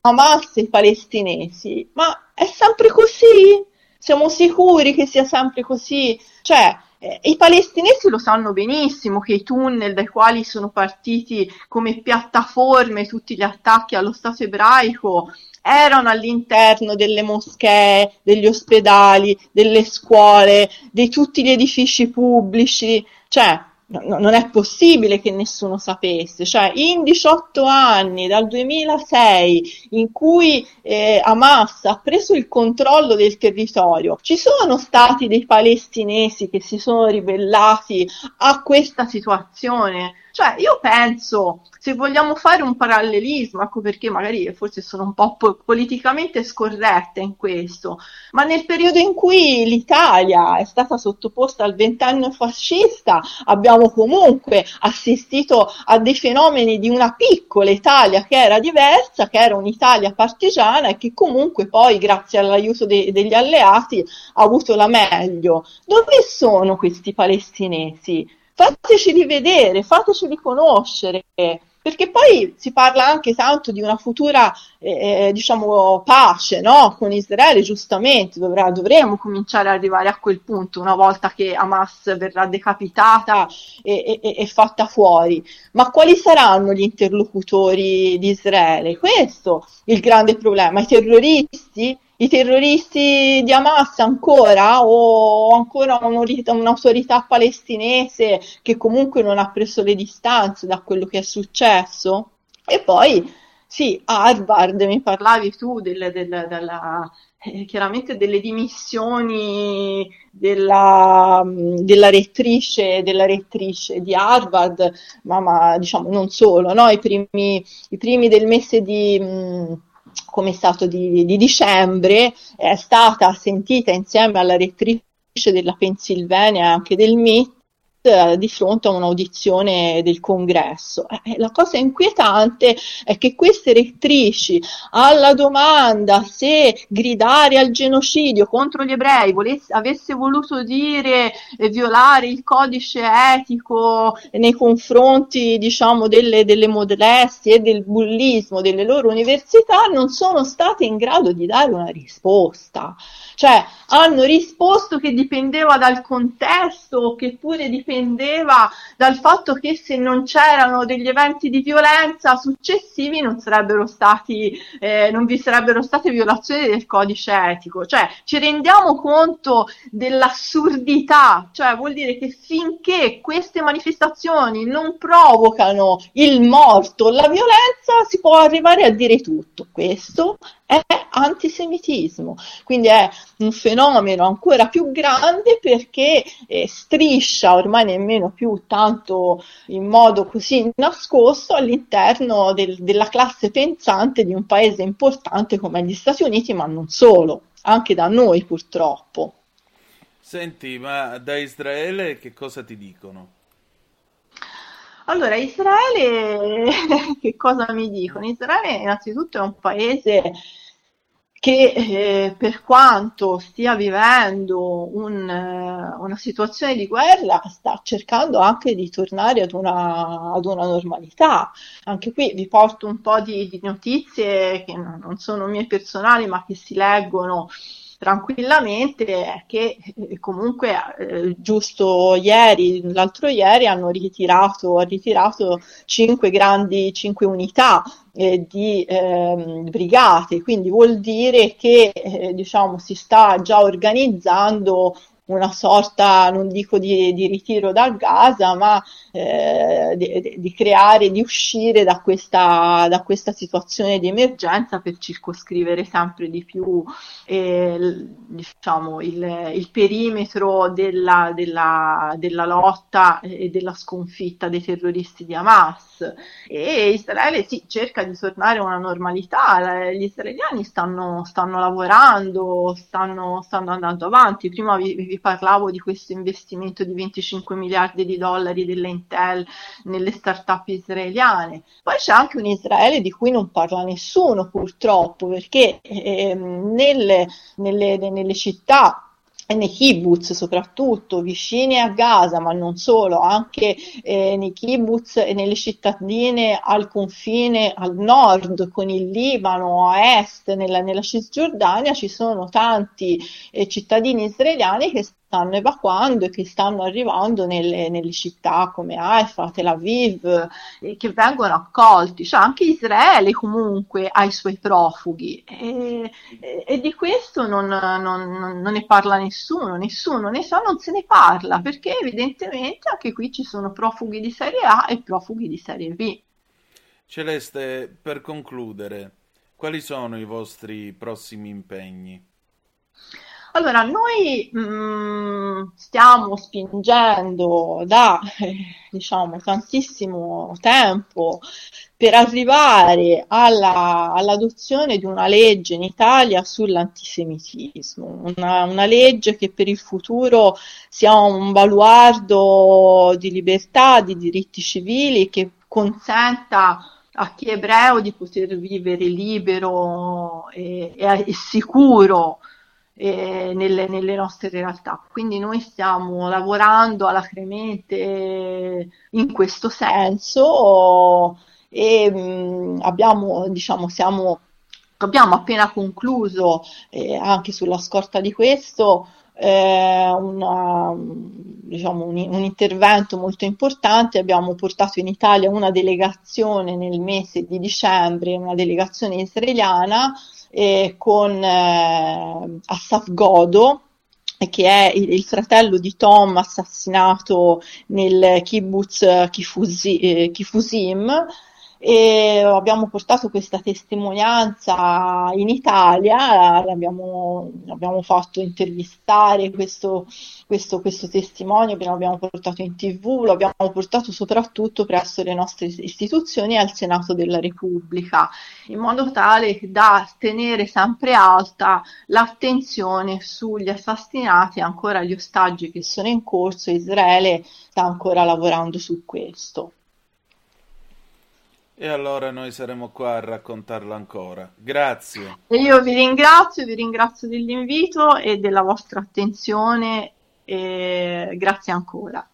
Hamas e i palestinesi, ma è sempre così? Siamo sicuri che sia sempre così? Cioè, eh, I palestinesi lo sanno benissimo che i tunnel dai quali sono partiti come piattaforme tutti gli attacchi allo Stato ebraico erano all'interno delle moschee, degli ospedali, delle scuole, di tutti gli edifici pubblici, cioè no, non è possibile che nessuno sapesse, cioè in 18 anni, dal 2006, in cui eh, Hamas ha preso il controllo del territorio, ci sono stati dei palestinesi che si sono ribellati a questa situazione? Cioè, io penso, se vogliamo fare un parallelismo, ecco perché magari forse sono un po' po- politicamente scorretta in questo, ma nel periodo in cui l'Italia è stata sottoposta al ventennio fascista, abbiamo comunque assistito a dei fenomeni di una piccola Italia che era diversa, che era un'Italia partigiana e che comunque poi, grazie all'aiuto de- degli alleati, ha avuto la meglio. Dove sono questi palestinesi? Fateci rivedere, fateci riconoscere, perché poi si parla anche tanto di una futura, eh, eh, diciamo, pace no? con Israele, giustamente dovrà, dovremo cominciare ad arrivare a quel punto una volta che Hamas verrà decapitata e, e, e fatta fuori. Ma quali saranno gli interlocutori di Israele? Questo è il grande problema. I terroristi? I terroristi di Hamas ancora o ancora un'autorità palestinese che comunque non ha preso le distanze da quello che è successo? E poi sì, Harvard, mi parlavi tu del, del, della, eh, chiaramente delle dimissioni della, della, rettrice, della rettrice di Harvard, ma, ma diciamo non solo, no? I, primi, i primi del mese di... Mh, come stato di, di dicembre, è stata sentita insieme alla rettrice della Pennsylvania e anche del MIT di fronte a un'audizione del congresso. Eh, la cosa inquietante è che queste rettrici alla domanda se gridare al genocidio contro gli ebrei volesse, avesse voluto dire eh, violare il codice etico nei confronti diciamo delle, delle molestie e del bullismo delle loro università non sono state in grado di dare una risposta. Cioè hanno risposto che dipendeva dal contesto, che pure dipendeva dipendeva dal fatto che se non c'erano degli eventi di violenza successivi non sarebbero stati, eh, non vi sarebbero state violazioni del codice etico. Cioè, ci rendiamo conto dell'assurdità, cioè vuol dire che finché queste manifestazioni non provocano il morto, la violenza, si può arrivare a dire tutto. Questo è antisemitismo, quindi è un fenomeno ancora più grande perché eh, striscia ormai nemmeno più tanto in modo così nascosto all'interno del, della classe pensante di un paese importante come gli Stati Uniti, ma non solo, anche da noi purtroppo. Senti, ma da Israele che cosa ti dicono? Allora, Israele, che cosa mi dicono? Israele innanzitutto è un paese che eh, per quanto stia vivendo un, eh, una situazione di guerra, sta cercando anche di tornare ad una, ad una normalità. Anche qui vi porto un po' di, di notizie che non sono mie personali, ma che si leggono tranquillamente che eh, comunque eh, giusto ieri, l'altro ieri hanno ritirato, ritirato cinque grandi, cinque unità eh, di eh, brigate, quindi vuol dire che eh, diciamo, si sta già organizzando una sorta, non dico di, di ritiro da Gaza, ma eh, di, di, creare, di uscire da questa, da questa, situazione di emergenza per circoscrivere sempre di più eh, diciamo, il, il, perimetro della, della, della lotta e della sconfitta dei terroristi di Hamas. E Israele sì, cerca di tornare a una normalità, gli israeliani stanno, stanno lavorando, stanno, stanno, andando avanti, prima vi, vi, parlavo di questo investimento di 25 miliardi di dollari dell'Intel nelle start-up israeliane, poi c'è anche un Israele di cui non parla nessuno purtroppo perché eh, nelle, nelle, nelle città nei kibbutz soprattutto vicini a Gaza, ma non solo, anche eh, nei kibbutz e nelle cittadine al confine al nord con il Libano, a est, nella, nella Cisgiordania, ci sono tanti eh, cittadini israeliani che stanno evacuando e che stanno arrivando nelle, nelle città come Haifa, Tel Aviv, e che vengono accolti. Cioè anche Israele comunque ha i suoi profughi e, e, e di questo non, non, non, ne parla nessuno, nessuno ne sa, non se ne parla perché evidentemente anche qui ci sono profughi di serie A e profughi di serie B. Celeste, per concludere, quali sono i vostri prossimi impegni? Allora, noi mh, mm, stiamo spingendo da eh, diciamo tantissimo tempo per arrivare alla, all'adozione di una legge in Italia sull'antisemitismo, una, una, legge che per il futuro sia un baluardo di libertà, di diritti civili, che consenta a chi è ebreo di poter vivere libero e, e sicuro eh, nelle, nelle, nostre realtà. Quindi noi stiamo lavorando alacremente in questo senso e mh, abbiamo, diciamo, siamo, abbiamo appena concluso eh, anche sulla scorta di questo eh, una, diciamo, un, un, intervento molto importante. Abbiamo portato in Italia una delegazione nel mese di dicembre, una delegazione israeliana eh, con eh, Asaf Godo, che è il, fratello di Tom assassinato nel kibbutz Kifusi, eh, Kifusim e abbiamo portato questa testimonianza in Italia, l'abbiamo, l'abbiamo fatto intervistare questo, questo, questo testimone, l'abbiamo portato in tv, lo abbiamo portato soprattutto presso le nostre istituzioni e al Senato della Repubblica, in modo tale da tenere sempre alta l'attenzione sugli assassinati e ancora gli ostaggi che sono in corso. Israele sta ancora lavorando su questo. E allora noi saremo qua a raccontarlo ancora. Grazie. E io vi ringrazio, vi ringrazio dell'invito e della vostra attenzione e grazie ancora.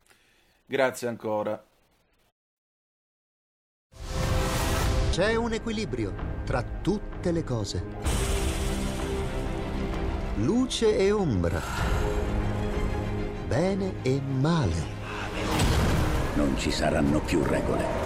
Grazie ancora. C'è un equilibrio tra tutte le cose. Luce e ombra. Bene e male. Non ci saranno più regole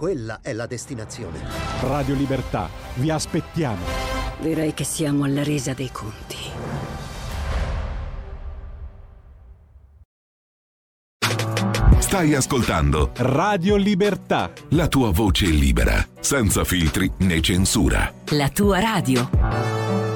quella è la destinazione. Radio Libertà, vi aspettiamo. Direi che siamo alla resa dei conti. Stai ascoltando Radio Libertà. La tua voce libera, senza filtri né censura. La tua radio.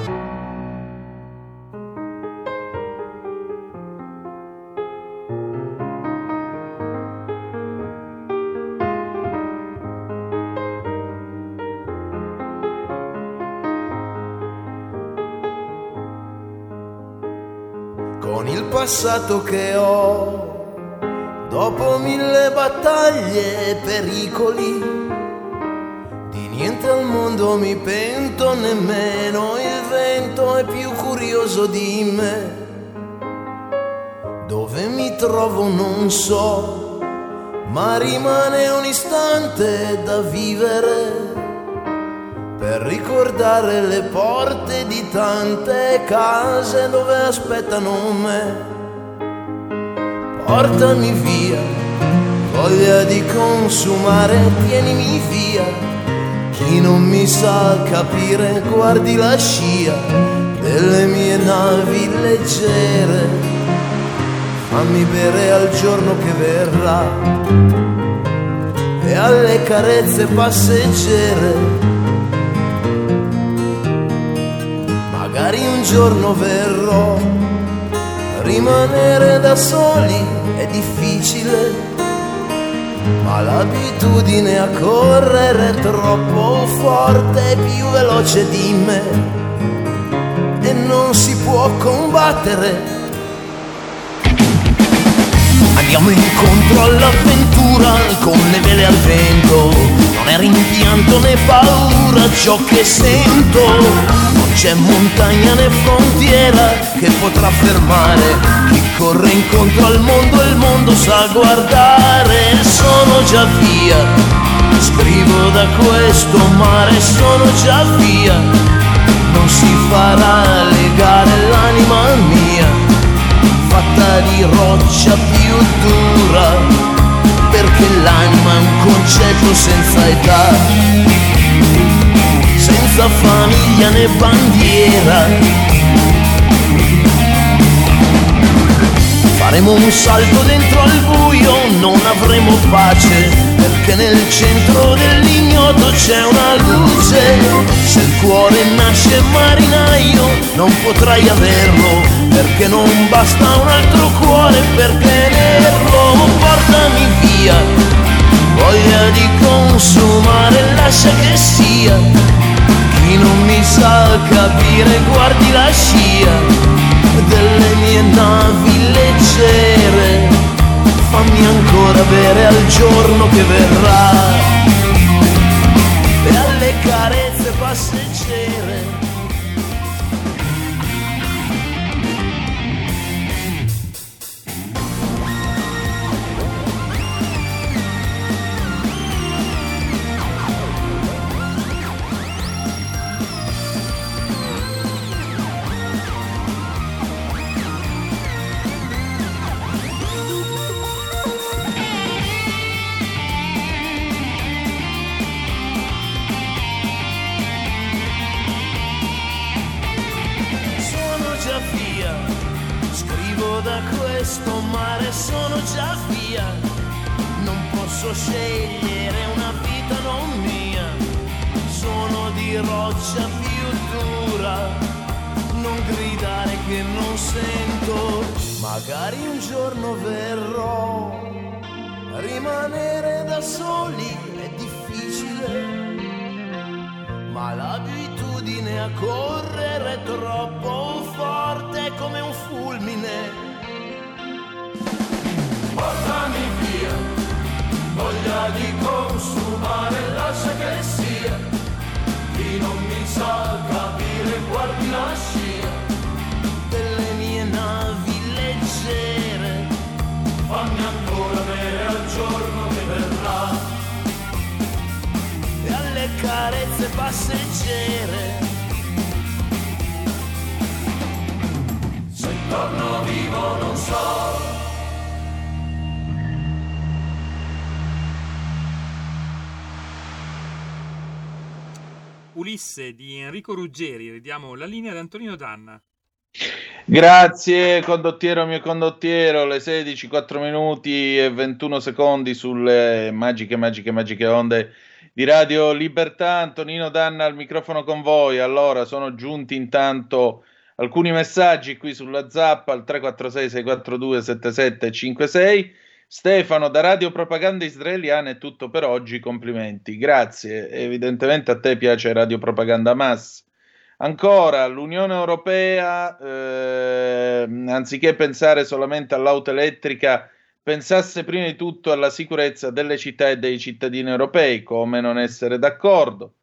Passato che ho, dopo mille battaglie e pericoli, di niente al mondo mi pento nemmeno, il vento è più curioso di me. Dove mi trovo non so, ma rimane un istante da vivere per ricordare le porte di tante case dove aspettano me portami via, voglia di consumare, tienimi via. Chi non mi sa capire, guardi la scia delle mie navi leggere. Fammi bere al giorno che verrà e alle carezze passeggere. Magari un giorno verrò rimanere da soli è difficile, ma l'abitudine a correre è troppo forte, più veloce di me. E non si può combattere. Andiamo incontro all'avventura con le vele al vento, è rimpianto né paura ciò che sento, non c'è montagna né frontiera che potrà fermare chi corre incontro al mondo e il mondo sa guardare, sono già via, scrivo da questo mare, sono già via, non si farà legare l'anima mia fatta di roccia più dura, perché l'anima è un concetto senza età, senza famiglia né bandiera. Faremo un salto dentro al buio, non avremo pace, perché nel centro dell'ignoto c'è una luce. Se il cuore nasce marinaio, non potrai averlo, perché non basta un altro cuore per tenerlo. Portami via, voglia di consumare, lascia che sia. Chi non mi sa capire, guardi la scia delle mie navi leggere, fammi ancora bere al giorno che verrà. E alle carezze ma l'abitudine a correre troppo forte come un fulmine. Portami via, voglia di consumare, lascia che sia. Chi non mi sa capire, guardi la scia carezze passeggere. Se torno vivo non so. Ulisse di Enrico Ruggeri, ridiamo la linea ad Antonino Danna. Grazie condottiero mio condottiero, le 16, 4 minuti e 21 secondi sulle magiche, magiche, magiche onde di Radio Libertà. Antonino Danna al microfono con voi. Allora, sono giunti intanto alcuni messaggi qui sulla zappa al 346 642 7756. Stefano da Radio Propaganda Israeliana è tutto per oggi, complimenti. Grazie, evidentemente a te piace Radio Propaganda Mass. Ancora, l'Unione Europea, eh, anziché pensare solamente all'auto elettrica, pensasse prima di tutto alla sicurezza delle città e dei cittadini europei, come non essere d'accordo.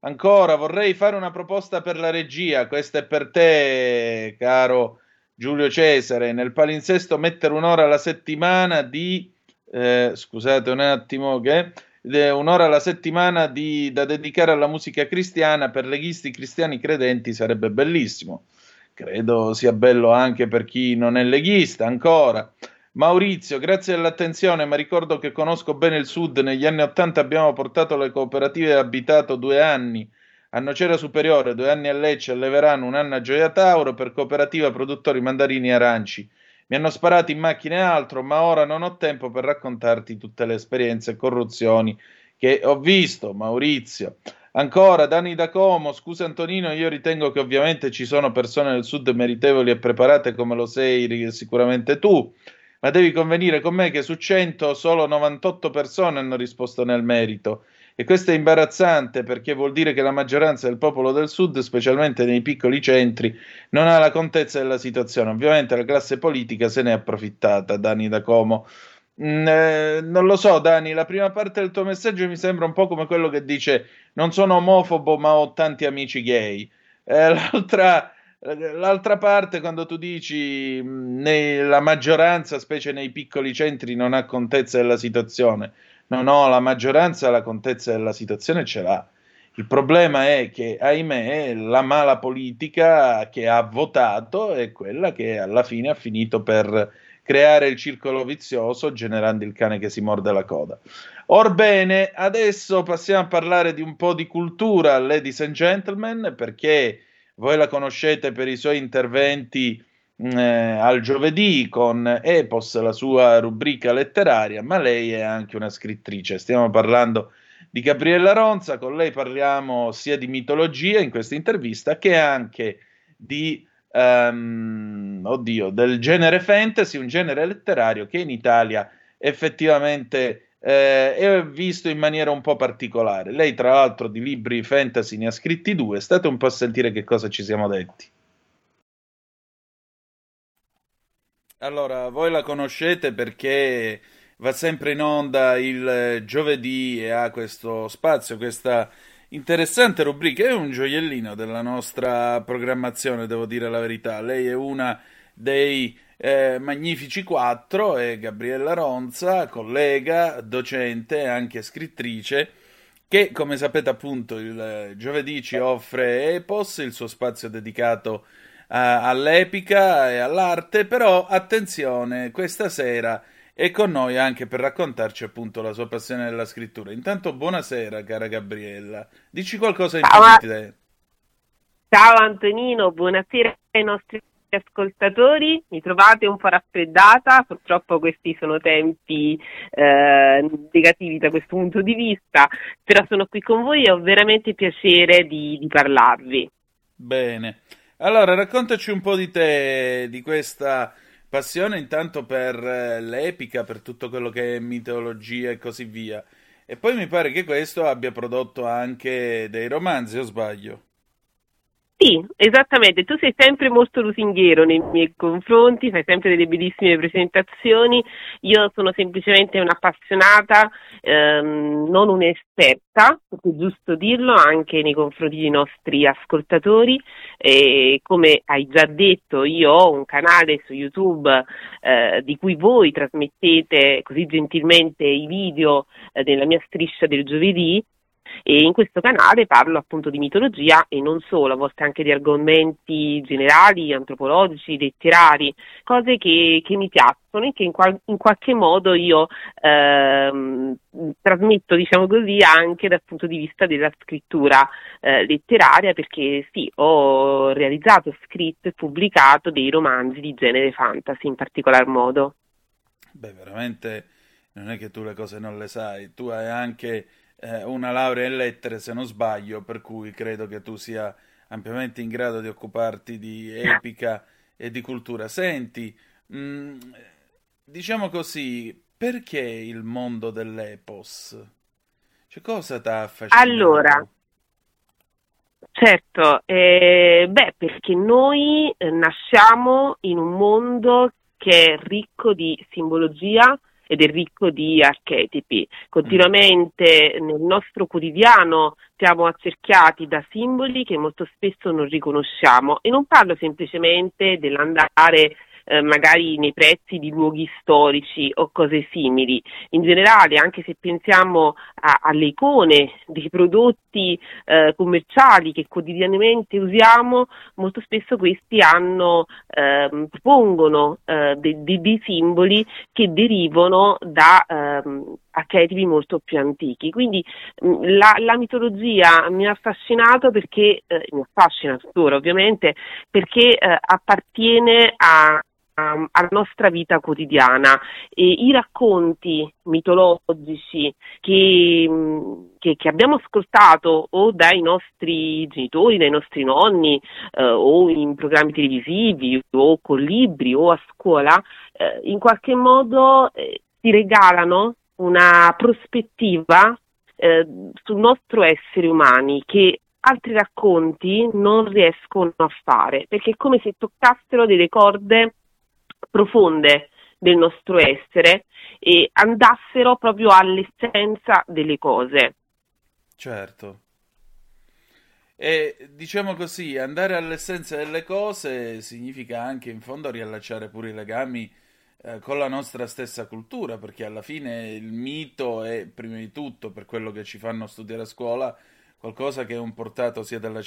Ancora, vorrei fare una proposta per la regia, questa è per te, caro Giulio Cesare, nel palinsesto mettere un'ora alla settimana di, eh, scusate un attimo, che un'ora alla settimana di, da dedicare alla musica cristiana per leghisti cristiani credenti sarebbe bellissimo. Credo sia bello anche per chi non è leghista. Ancora, Maurizio, grazie dell'attenzione, ma ricordo che conosco bene il Sud. Negli anni Ottanta abbiamo portato le cooperative abitato due anni a Nocera Superiore, due anni a Lecce, a Leverano, un anno a Gioia Tauro per cooperativa produttori mandarini e aranci. Mi hanno sparato in macchina e altro, ma ora non ho tempo per raccontarti tutte le esperienze e corruzioni che ho visto, Maurizio. Ancora, Dani da Como, scusa Antonino, io ritengo che ovviamente ci sono persone del sud meritevoli e preparate come lo sei sicuramente tu, ma devi convenire con me che su 100 solo 98 persone hanno risposto nel merito E questo è imbarazzante perché vuol dire che la maggioranza del popolo del sud, specialmente nei piccoli centri, non ha la contezza della situazione. Ovviamente la classe politica se ne è approfittata, Dani da Como. Mm, eh, non lo so, Dani, la prima parte del tuo messaggio mi sembra un po' come quello che dice non sono omofobo ma ho tanti amici gay. Eh, l'altra, l'altra, parte, quando tu dici la maggioranza, specie nei piccoli centri, non ha contezza della situazione. No, no, la maggioranza la contezza della situazione ce l'ha. Il problema è che, ahimè, la mala politica che ha votato è quella che alla fine ha finito per creare il circolo vizioso generando il cane che si morde la coda. Orbene, adesso passiamo a parlare di un po' di cultura, ladies and gentlemen, perché voi la conoscete per i suoi interventi mm, eh, al giovedì con Epos, la sua rubrica letteraria, ma lei è anche una scrittrice. Stiamo parlando di Gabriella Ronza, con lei parliamo sia di mitologia in questa intervista che anche di um, oddio, del genere fantasy, un genere letterario che in Italia effettivamente eh, è visto in maniera un po' particolare. Lei, tra l'altro, di libri fantasy ne ha scritti due. State un po' a sentire che cosa ci siamo detti. Allora, voi la conoscete perché va sempre in onda il giovedì e ha questo spazio, questa interessante rubrica, è un gioiellino della nostra programmazione, devo dire la verità. Lei è una dei eh, Magnifici Quattro, è Gabriella Ronza, collega, docente e anche scrittrice, che come sapete appunto il giovedì ci offre Epos, il suo spazio dedicato a, all'epica e all'arte, però attenzione, questa sera è con noi anche per raccontarci appunto la sua passione della scrittura. Intanto buonasera cara Gabriella, dici qualcosa in più di te. Ciao Antonino, buonasera ai nostri ascoltatori, mi trovate un po' raffreddata, purtroppo questi sono tempi eh, negativi da questo punto di vista, però sono qui con voi e ho veramente piacere di, di parlarvi. Bene, allora raccontaci un po' di te, di questa passione intanto per eh, l'epica, per tutto quello che è mitologia e così via. E poi mi pare che questo abbia prodotto anche dei romanzi, o sbaglio? Sì, esattamente, tu sei sempre molto lusinghiero nei miei confronti, fai sempre delle bellissime presentazioni, io sono semplicemente un'appassionata, ehm, non un'esperta, è giusto dirlo anche nei confronti dei nostri ascoltatori, e come hai già detto io ho un canale su YouTube eh, di cui voi trasmettete così gentilmente i video eh, nella mia striscia del giovedì, e in questo canale parlo appunto di mitologia e non solo, a volte anche di argomenti generali, antropologici, letterari, cose che, che mi piacciono e che in, qual- in qualche modo io ehm, trasmetto, diciamo così, anche dal punto di vista della scrittura eh, letteraria, perché sì, ho realizzato, scritto e pubblicato dei romanzi di genere fantasy in particolar modo. Beh, veramente non è che tu le cose non le sai, tu hai anche eh, una laurea in lettere, se non sbaglio, per cui credo che tu sia ampiamente in grado di occuparti di epica e di cultura. Senti, mh, mm, diciamo così, perché il mondo dell'epos? Cioè, cosa ti ha affascinato? Allora, certo, eh, beh, perché noi eh, nasciamo in un mondo che è ricco di simbologia, ed è ricco di archetipi. Continuamente nel nostro quotidiano siamo accerchiati da simboli che molto spesso non riconosciamo e non parlo semplicemente dell'andare eh, magari nei prezzi di luoghi storici o cose simili. In generale, anche se pensiamo a, alle icone dei prodotti eh, commerciali che quotidianamente usiamo, molto spesso questi hanno, eh, propongono dei, dei, dei, simboli che derivano da ehm, archetipi molto più antichi. Quindi mm, la, la, mitologia mi ha affascinato perché, eh, mi affascina tuttora ovviamente, perché eh, appartiene a alla nostra vita quotidiana. E I racconti mitologici che, mm, che, che, abbiamo ascoltato o dai nostri genitori, dai nostri nonni, eh, o in programmi televisivi, o con libri, o a scuola, eh, in qualche modo eh, ti regalano una prospettiva eh, sul nostro essere umani che altri racconti non riescono a fare, perché è come se toccassero delle corde profonde del nostro essere e andassero proprio all'essenza delle cose. Certo. E diciamo così, andare all'essenza delle cose significa anche in fondo riallacciare pure i legami eh, con la nostra stessa cultura, perché alla fine il mito è prima di tutto, per quello che ci fanno studiare a scuola, qualcosa che è un portato sia della,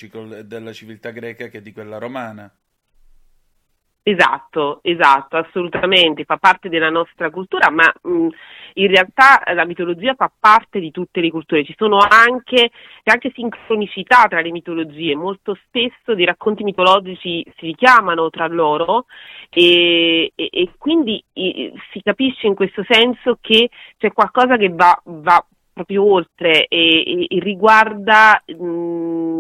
della civiltà greca che di quella romana. Esatto, esatto, assolutamente, fa parte della nostra cultura, ma mh, in realtà la mitologia fa parte di tutte le culture, ci sono anche, anche sincronicità tra le mitologie, molto spesso dei racconti mitologici si richiamano tra loro e, e, e quindi e, si capisce in questo senso che c'è qualcosa che va, va proprio oltre e, riguarda mh,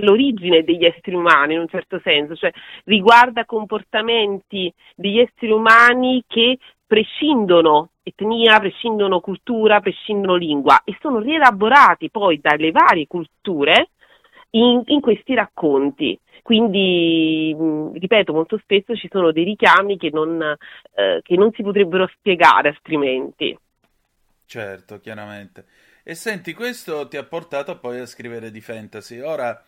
l'origine degli esseri umani in un certo senso, cioè riguarda comportamenti degli esseri umani che prescindono etnia, prescindono cultura, prescindono lingua e sono rielaborati poi dalle varie culture in, in questi racconti. Quindi, ripeto, molto spesso ci sono dei richiami che non, eh, che non si potrebbero spiegare altrimenti. Certo, chiaramente. E senti, questo ti ha portato poi a scrivere di fantasy. Ora,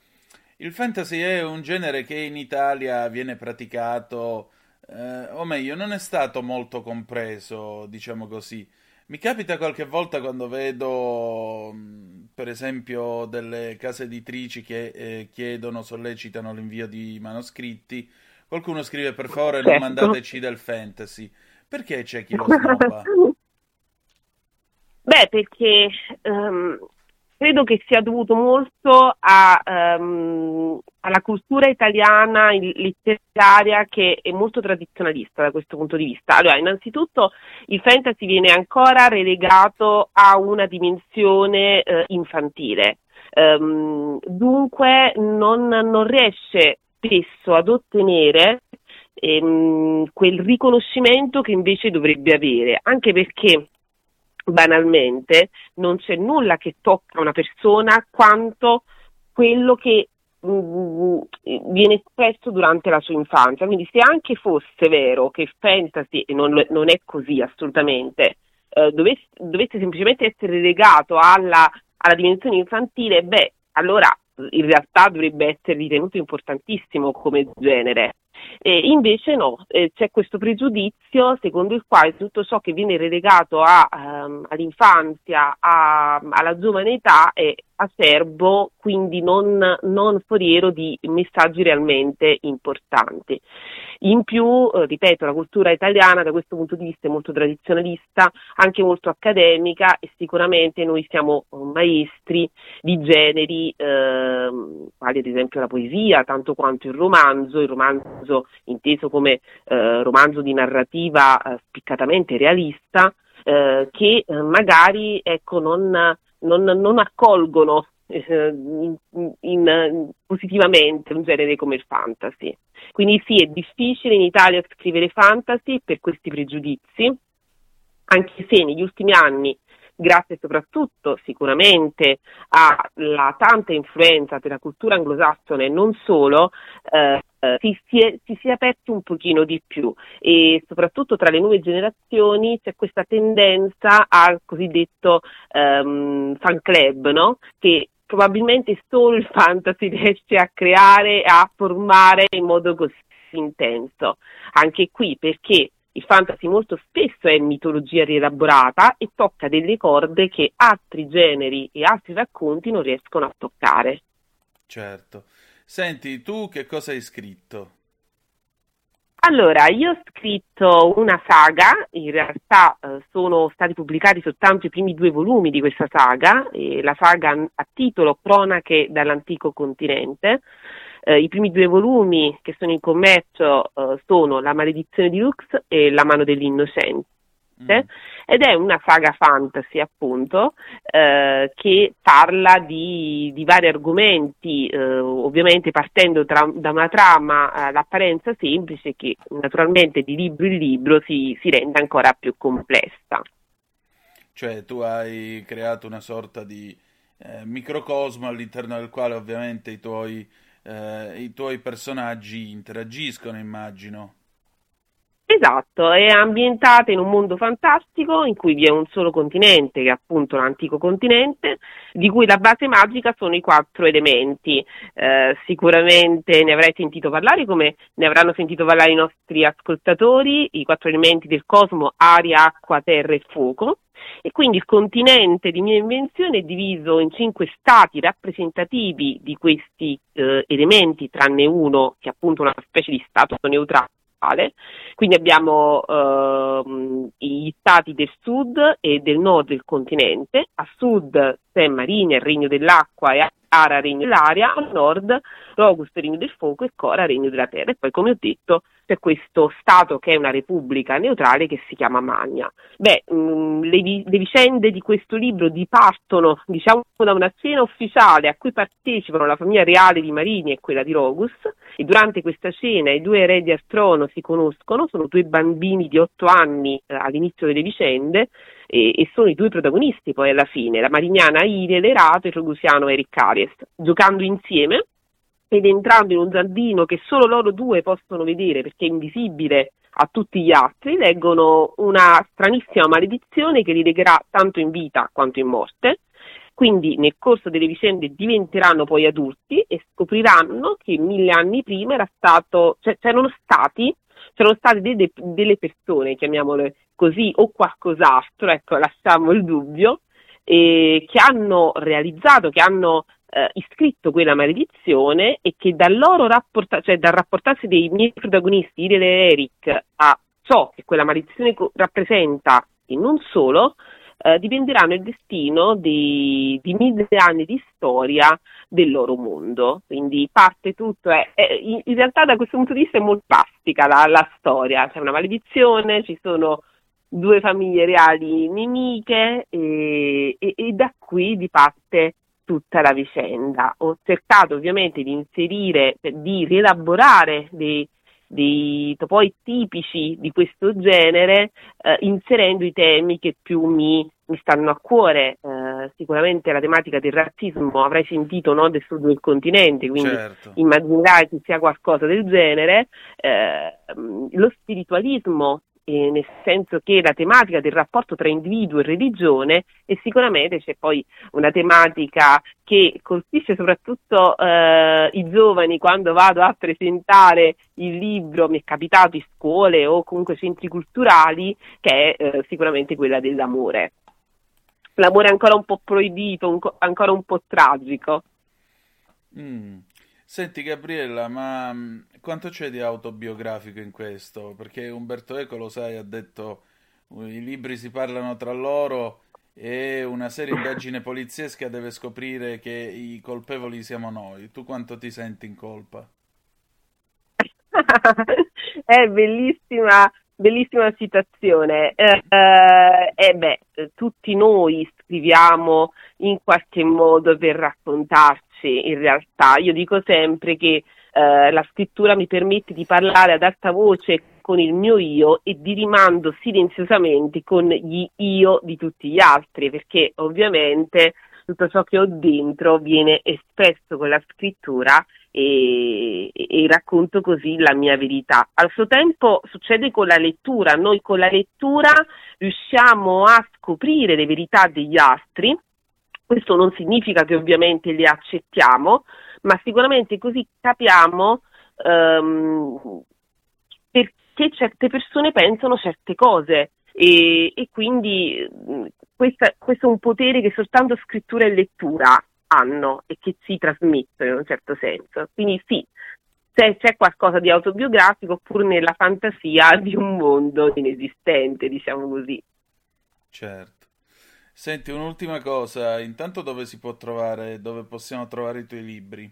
il fantasy è un genere che in Italia viene praticato, eh, o meglio, non è stato molto compreso, diciamo così. Mi capita qualche volta quando vedo, per esempio, delle case editrici che eh, chiedono, sollecitano l'invio di manoscritti. Qualcuno scrive per favore non certo. mandateci del fantasy. Perché c'è chi lo snobba? Beh, perché um, credo che sia dovuto molto a, um, alla cultura italiana letteraria che è molto tradizionalista da questo punto di vista. Allora, innanzitutto il fantasy viene ancora relegato a una dimensione uh, infantile, um, dunque non, non, riesce spesso ad ottenere quel riconoscimento che invece dovrebbe avere, anche perché banalmente non c'è nulla che tocca una persona quanto quello che mh, mm, viene espresso durante la sua infanzia. Quindi se anche fosse vero che fantasy, e non, non è così assolutamente, eh, dovesse, dovesse, semplicemente essere legato alla, alla dimensione infantile, beh, allora in realtà dovrebbe essere ritenuto importantissimo come genere. E invece no, eh, c'è questo pregiudizio secondo il quale tutto ciò che viene relegato a, um, all'infanzia, a, alla giovane età è acerbo, quindi non, non foriero di messaggi realmente importanti. In più, eh, ripeto, la cultura italiana da questo punto di vista è molto tradizionalista, anche molto accademica e sicuramente noi siamo eh, maestri di generi, eh, quali ad esempio la poesia, tanto quanto il romanzo, il romanzo inteso come eh, romanzo di narrativa eh, spiccatamente realista, eh, che magari ecco, non, non, non accolgono in, in, in, positivamente un genere come il fantasy. Quindi sì, è difficile in Italia scrivere fantasy per questi pregiudizi, anche se negli ultimi anni, grazie soprattutto sicuramente alla tanta influenza della cultura anglosassone e non solo, eh, si, si, è, si, si, è, aperto un pochino di più e soprattutto tra le nuove generazioni c'è questa tendenza al cosiddetto um, fan club, no? che probabilmente solo il fantasy riesce a creare e a formare in modo così intenso. Anche qui perché il fantasy molto spesso è mitologia rielaborata e tocca delle corde che altri generi e altri racconti non riescono a toccare. Certo. Senti, tu che cosa hai scritto? Allora, io ho scritto una saga, in realtà eh, sono stati pubblicati soltanto i primi due volumi di questa saga, la saga a titolo Cronache dall'antico continente. Eh, I primi due volumi che sono in commercio eh, sono La maledizione di Lux e La mano dell'innocente mm. ed è una saga fantasy appunto eh, che parla di, di vari argomenti, eh, ovviamente partendo tra, da una trama all'apparenza eh, semplice che naturalmente di libro in libro si, si rende ancora più complessa. cioè tu hai creato una sorta di eh, microcosmo all'interno del quale ovviamente i tuoi, eh, i tuoi personaggi interagiscono, immagino. Esatto, è ambientata in un mondo fantastico in cui vi è un solo continente, che è appunto l'antico continente, di cui la base magica sono i quattro elementi. Eh, sicuramente ne avrai sentito parlare, come ne avranno sentito parlare i nostri ascoltatori, i quattro elementi del cosmo, aria, acqua, terra e fuoco. E quindi il continente di mia invenzione è diviso in cinque stati rappresentativi di questi eh, elementi, tranne uno che è appunto una specie di stato neutrale quindi abbiamo ehm, gli stati del sud e del nord del continente. A sud c'è Marina, il regno dell'acqua, e Ara, regno dell'aria. A nord Rogus, regno del fuoco, e Cora, regno della terra. E poi, come ho detto, questo Stato che è una repubblica neutrale che si chiama Magna. Beh, mh, mm, le, le, vicende di questo libro dipartono, diciamo, da una cena ufficiale a cui partecipano la famiglia reale di Marini e quella di Rogus, e durante questa cena i due eredi al trono si conoscono, sono due bambini di otto anni eh, all'inizio delle vicende, e, e, sono i due protagonisti poi alla fine, la marignana Ire Lerato e il rogusiano Eric Arias, giocando insieme ed entrando in un giardino che solo loro due possono vedere perché è invisibile a tutti gli altri, leggono una stranissima maledizione che li legherà tanto in vita quanto in morte. Quindi nel corso delle vicende diventeranno poi adulti e scopriranno che mille anni prima era stato, cioè, c'erano stati, c'erano state delle, delle persone, chiamiamole così, o qualcos'altro, ecco, lasciamo il dubbio, eh, che hanno realizzato, che hanno eh, iscritto quella maledizione e che dal loro rapporta- cioè dal rapportarsi dei miei protagonisti, Irene e Eric, a ciò che quella maledizione co- rappresenta e non solo, eh, dipenderanno il destino di, di, mille anni di storia del loro mondo. Quindi parte tutto, è, è, in, realtà da questo punto di vista è molto plastica la, la storia, c'è una maledizione, ci sono due famiglie reali nemiche e, e, e da qui di parte tutta la vicenda. Ho cercato ovviamente di inserire, di rielaborare dei, dei topoi tipici di questo genere, eh, inserendo i temi che più mi, mi stanno a cuore. Eh, sicuramente la tematica del razzismo avrai sentito no, del sud del continente, quindi certo. immaginerai che sia qualcosa del genere. Eh, lo spiritualismo eh, nel senso che la tematica del rapporto tra individuo e religione e sicuramente c'è poi una tematica che colpisce soprattutto eh, i giovani quando vado a presentare il libro, mi è capitato in scuole o comunque centri culturali, che è eh, sicuramente quella dell'amore. L'amore è ancora un po' proibito, un co- ancora un po' tragico. Mm. Senti Gabriella, ma mm, quanto c'è di autobiografico in questo? Perché Umberto Eco, lo sai, ha detto i libri si parlano tra loro e una seria indagine poliziesca deve scoprire che i colpevoli siamo noi. Tu quanto ti senti in colpa? È bellissima, bellissima citazione. Eh, eh, eh beh, tutti noi scriviamo in qualche modo per raccontarci in realtà. Io dico sempre che eh, la scrittura mi permette di parlare ad alta voce con il mio io e di rimando silenziosamente con gli io di tutti gli altri, perché ovviamente tutto ciò che ho dentro viene espresso con la scrittura e, e, racconto così la mia verità. Al suo tempo succede con la lettura, noi con la lettura riusciamo a scoprire le verità degli altri questo non significa che ovviamente li accettiamo, ma sicuramente così capiamo um, perché certe persone pensano certe cose e, e quindi questa, questo è un potere che soltanto scrittura e lettura hanno e che si trasmettono in un certo senso. Quindi sì, c'è, c'è qualcosa di autobiografico pur nella fantasia di un mondo inesistente, diciamo così. Certo. Senti, un'ultima cosa, intanto dove si può trovare, dove possiamo trovare i tuoi libri?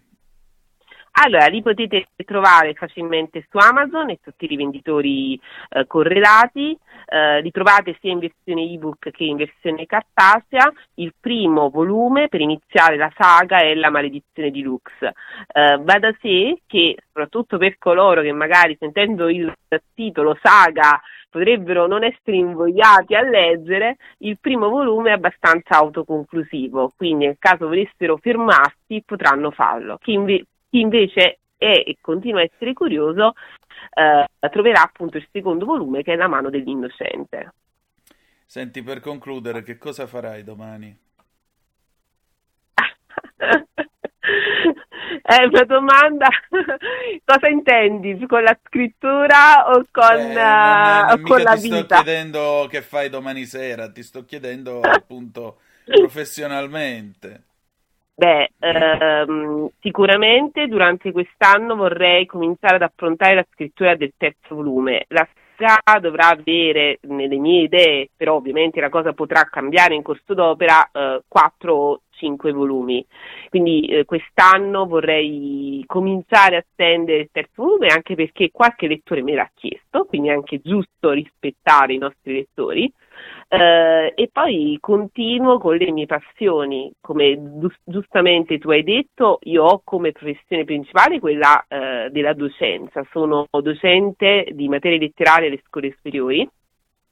Allora, li potete trovare facilmente su Amazon e tutti i rivenditori eh, correlati, eh, li trovate sia in versione ebook che in versione cartacea. Il primo volume per iniziare la saga è La maledizione di Lux. Eh, va da sé che, soprattutto per coloro che magari sentendo il titolo saga potrebbero non essere invogliati a leggere, il primo volume è abbastanza autoconclusivo, quindi nel caso volessero fermarsi potranno farlo. Chi, inve- chi invece è e continua a essere curioso eh, troverà appunto il secondo volume che è La mano dell'innocente. Senti, per concludere, che cosa farai domani? È una domanda. Cosa intendi? Con la scrittura o con, Eh, non- uh, non con la ti sto vita? chiedendo che fai domani sera, ti sto chiedendo appunto professionalmente. Beh, ehm, sicuramente durante quest'anno vorrei cominciare ad affrontare la scrittura del terzo volume. La saga dovrà avere, nelle mie idee, però ovviamente la cosa potrà cambiare in corso d'opera, eh, quattro o cinque volumi. Quindi eh, quest'anno vorrei cominciare a stendere il terzo volume anche perché qualche lettore me l'ha chiesto, quindi è anche giusto rispettare i nostri lettori. Eh, e poi continuo con le mie passioni, come gius- giustamente tu hai detto, io ho come professione principale quella eh, della docenza, sono docente di materie letterarie alle scuole superiori,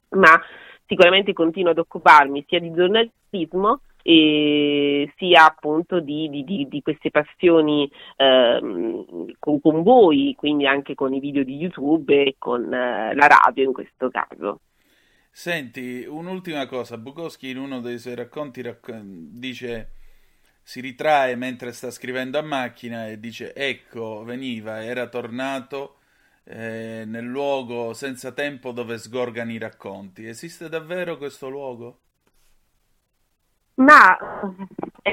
ma sicuramente continuo ad occuparmi sia di giornalismo e sia appunto di, di- di- queste passioni ehm, con, con voi, quindi anche con i video di YouTube e con eh, la radio in questo caso. Senti, un'ultima cosa, Bukowski in uno dei suoi racconti racc- dice, si ritrae mentre sta scrivendo a macchina e dice, ecco, veniva, era tornato eh, nel luogo senza tempo dove sgorgano i racconti. Esiste davvero questo luogo? Ma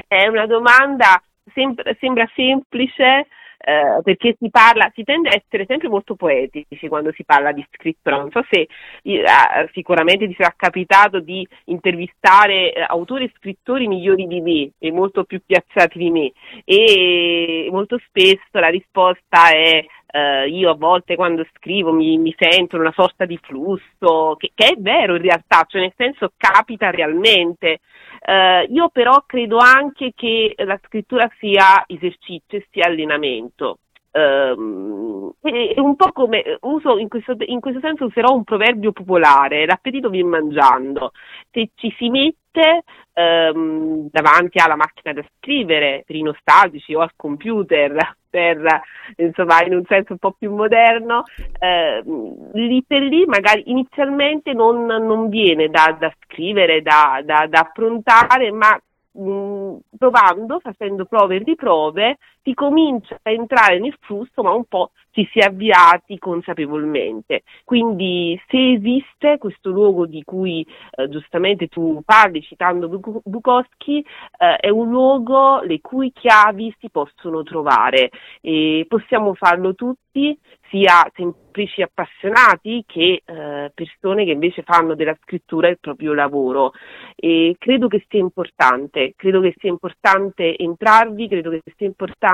è una domanda, sem- sembra semplice eh, perché si parla, si tende a essere sempre molto poetici quando si parla di scrittura. Non so se eh, sicuramente ti sarà capitato di intervistare eh, autori e scrittori migliori di me e molto più piazzati di me e molto spesso la risposta è eh, io a volte quando scrivo mi, mi sento una sorta di flusso, che, che è vero in realtà, cioè nel senso capita realmente. Eh, io però credo anche che la scrittura sia esercizio e sia allenamento. Ehm, è un po' come uso in questo, in questo senso userò un proverbio popolare: l'appetito viene mangiando. Se ci si mette ehm, davanti alla macchina da scrivere per i nostalgici o al computer per insomma in un senso un po' più moderno, ehm, lì per lì magari inizialmente non, non viene da, da scrivere, da, da, da affrontare, ma mh, provando, facendo prove e riprove, si comincia a entrare nel flusso, ma un po' ci si è avviati consapevolmente. Quindi se esiste questo luogo di cui eh, giustamente tu parli citando Buk- Bukowski, eh, è un luogo le cui chiavi si possono trovare e possiamo farlo tutti, sia semplici appassionati che eh, persone che invece fanno della scrittura il proprio lavoro. E credo che sia importante, credo che sia importante entrarvi, credo che sia importante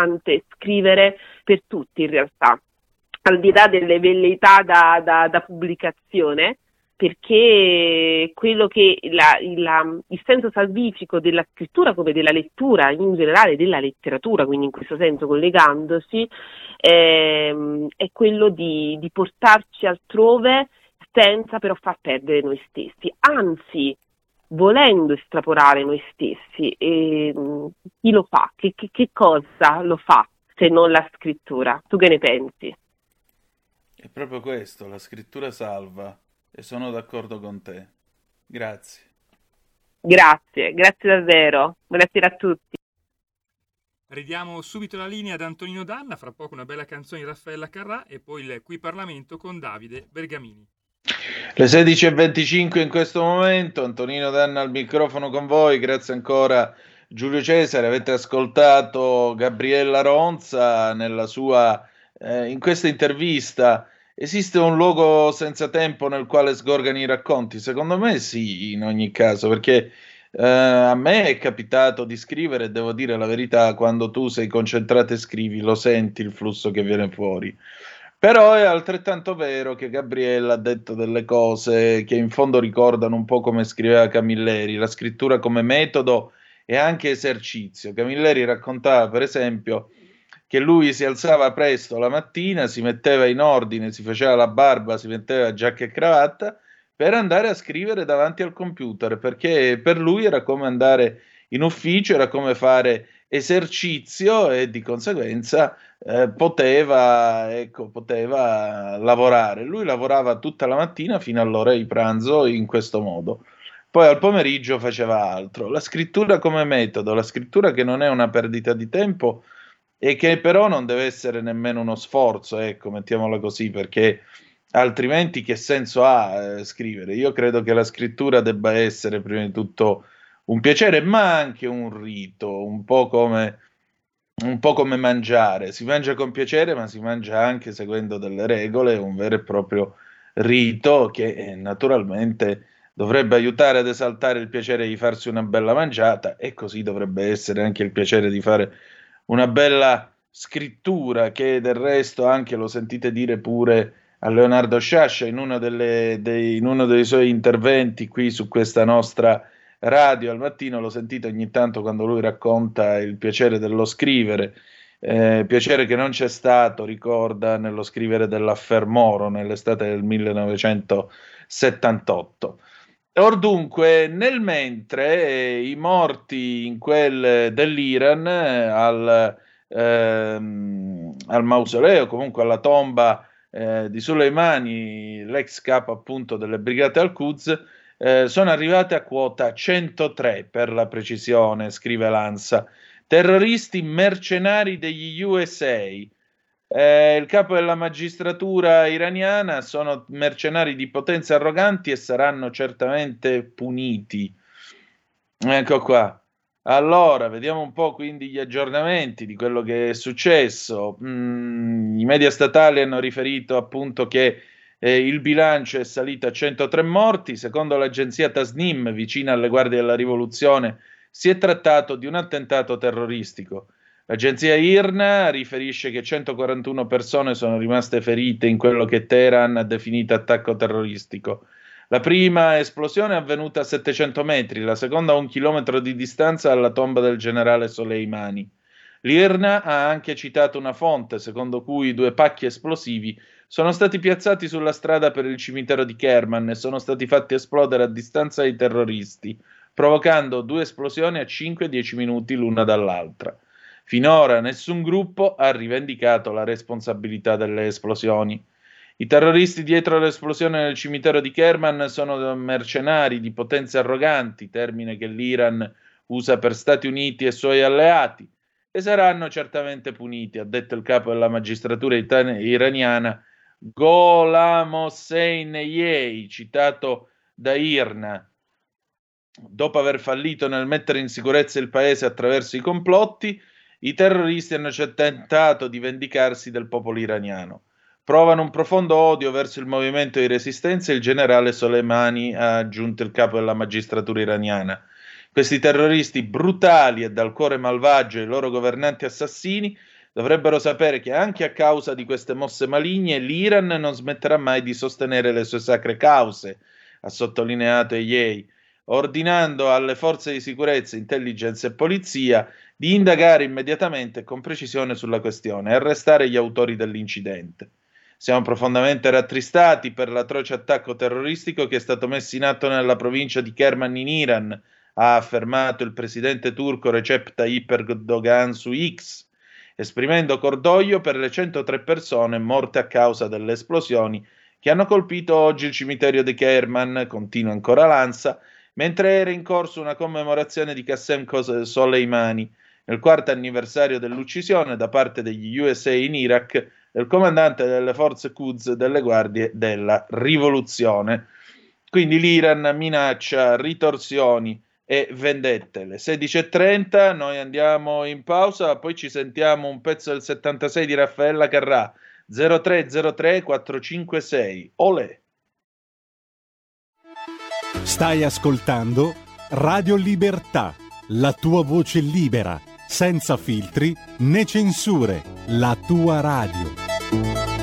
scrivere per tutti in realtà, al di là delle velleità da, da- da pubblicazione, perché quello che la- il, la- il senso salvifico della scrittura come della lettura, in generale della letteratura, quindi in questo senso collegandosi, ehm, è quello di, di portarci altrove senza però far perdere noi stessi, anzi volendo estrapolare noi stessi. E, mh, chi lo fa? Che, che- che cosa lo fa se non la scrittura? Tu che ne pensi? È proprio questo, la scrittura salva e sono d'accordo con te. Grazie. Grazie, grazie davvero. Buonasera a tutti. Ridiamo subito la linea ad Antonino Danna, fra poco una bella canzone di Raffaella Carrà e poi il Qui Parlamento con Davide Bergamini. Le 16.25 in questo momento, Antonino Danna al microfono con voi, grazie ancora Giulio Cesare, avete ascoltato Gabriella Ronza nella sua, eh, in questa intervista, esiste un luogo senza tempo nel quale sgorgano i racconti? Secondo me sì, in ogni caso, perché eh, a me è capitato di scrivere, devo dire la verità, quando tu sei concentrato e scrivi, lo senti il flusso che viene fuori. Però è altrettanto vero che Gabriella ha detto delle cose che in fondo ricordano un po' come scriveva Camilleri, la scrittura come metodo e anche esercizio. Camilleri raccontava, per esempio, che lui si alzava presto la mattina, si metteva in ordine, si faceva la barba, si metteva giacca e cravatta per andare a scrivere davanti al computer, perché per lui era come andare in ufficio, era come fare esercizio e di conseguenza eh, poteva, ecco, poteva lavorare. Lui lavorava tutta la mattina fino all'ora di pranzo in questo modo. Poi al pomeriggio faceva altro. La scrittura come metodo, la scrittura che non è una perdita di tempo e che però non deve essere nemmeno uno sforzo, ecco, mettiamola così, perché altrimenti che senso ha eh, scrivere? Io credo che la scrittura debba essere prima di tutto un piacere, ma anche un rito, un po' come un po' come mangiare, si mangia con piacere, ma si mangia anche seguendo delle regole, un vero e proprio rito che eh, naturalmente dovrebbe aiutare ad esaltare il piacere di farsi una bella mangiata e così dovrebbe essere anche il piacere di fare una bella scrittura che del resto anche lo sentite dire pure a Leonardo Sciascia in uno, delle, dei, in uno dei suoi interventi qui su questa nostra radio al mattino, lo sentite ogni tanto quando lui racconta il piacere dello scrivere, eh, piacere che non c'è stato, ricorda, nello scrivere dell'Affermoro nell'estate del 1978. Or dunque, nel mentre eh, i morti in quel dell'Iran eh, al, ehm, al, mausoleo, comunque alla tomba eh, di Soleimani, l'ex capo appunto delle brigate al-Quds, eh, sono arrivate a quota 103 per la precisione, scrive Lanza. Terroristi mercenari degli USA. Eh, il capo della magistratura iraniana sono mercenari di potenze arroganti e saranno certamente puniti. Ecco qua. Allora, vediamo un po' quindi gli aggiornamenti di quello che è successo. Mm, I media statali hanno riferito appunto che eh, il bilancio è salito a 103 morti, secondo l'agenzia Tasnim, vicina alle guardie della rivoluzione, si è trattato di un attentato terroristico. L'agenzia IRNA riferisce che 141 persone sono rimaste ferite in quello che Teheran ha definito attacco terroristico. La prima esplosione è avvenuta a 700 metri, la seconda a un chilometro di distanza dalla tomba del generale Soleimani. L'IRNA ha anche citato una fonte secondo cui due pacchi esplosivi sono stati piazzati sulla strada per il cimitero di Kerman e sono stati fatti esplodere a distanza dai terroristi, provocando due esplosioni a 5-10 minuti l'una dall'altra. Finora nessun gruppo ha rivendicato la responsabilità delle esplosioni. I terroristi dietro l'esplosione nel cimitero di Kerman sono mercenari di potenze arroganti, termine che l'Iran usa per Stati Uniti e suoi alleati, e saranno certamente puniti, ha detto il capo della magistratura iraniana Gholam Hossein Yei, citato da Irna, dopo aver fallito nel mettere in sicurezza il paese attraverso i complotti, i terroristi hanno tentato di vendicarsi del popolo iraniano. Provano un profondo odio verso il movimento di resistenza e il generale Soleimani ha aggiunto il capo della magistratura iraniana. Questi terroristi brutali e dal cuore malvagio e i loro governanti assassini dovrebbero sapere che anche a causa di queste mosse maligne l'Iran non smetterà mai di sostenere le sue sacre cause, ha sottolineato Yei, ordinando alle forze di sicurezza, intelligence e polizia di indagare immediatamente e con precisione sulla questione e arrestare gli autori dell'incidente. Siamo profondamente rattristati per l'atroce attacco terroristico che è stato messo in atto nella provincia di Kerman in Iran, ha affermato il presidente turco Recep Tayyip Erdogan su X, esprimendo cordoglio per le 103 persone morte a causa delle esplosioni che hanno colpito oggi il cimitero di Kerman, continua ancora Lanza, mentre era in corso una commemorazione di Qassem Soleimani, nel quarto anniversario dell'uccisione da parte degli USA in Iraq del comandante delle forze Quds delle guardie della rivoluzione. Quindi l'Iran minaccia ritorsioni e vendette. Le 16.30 noi andiamo in pausa, poi ci sentiamo un pezzo del 76 di Raffaella Carrà 0303 456. Olè! Stai ascoltando Radio Libertà, la tua voce libera, senza filtri né censure, la tua radio.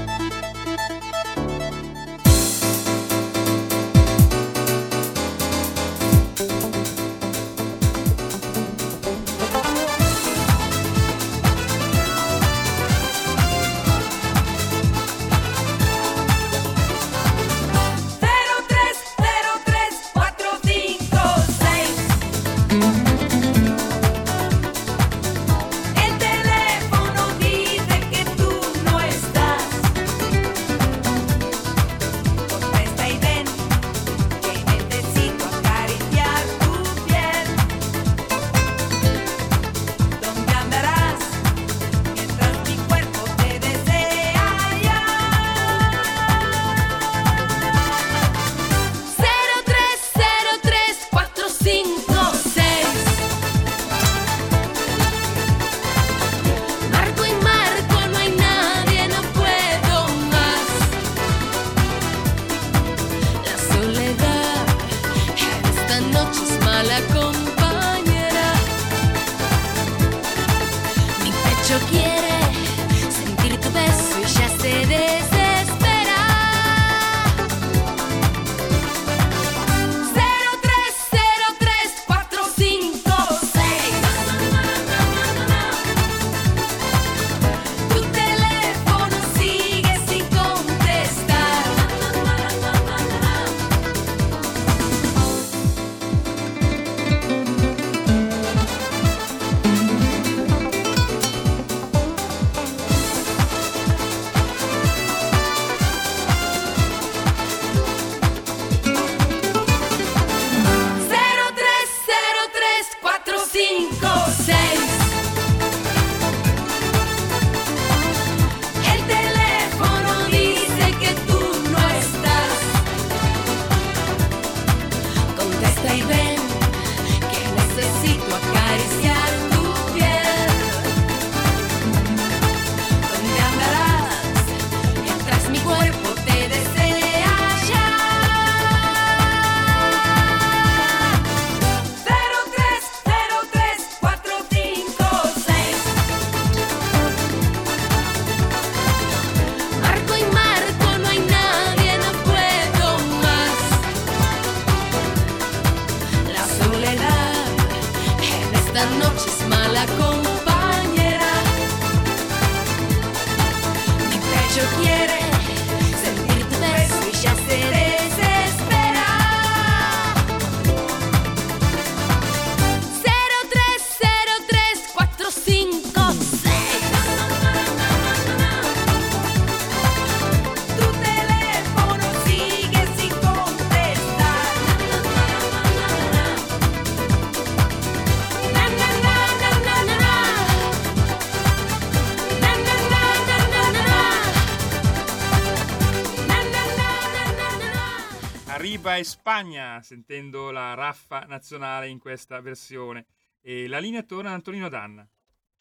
Arriba e Spagna, sentendo la raffa nazionale in questa versione. E la linea torna ad Antonino Danna.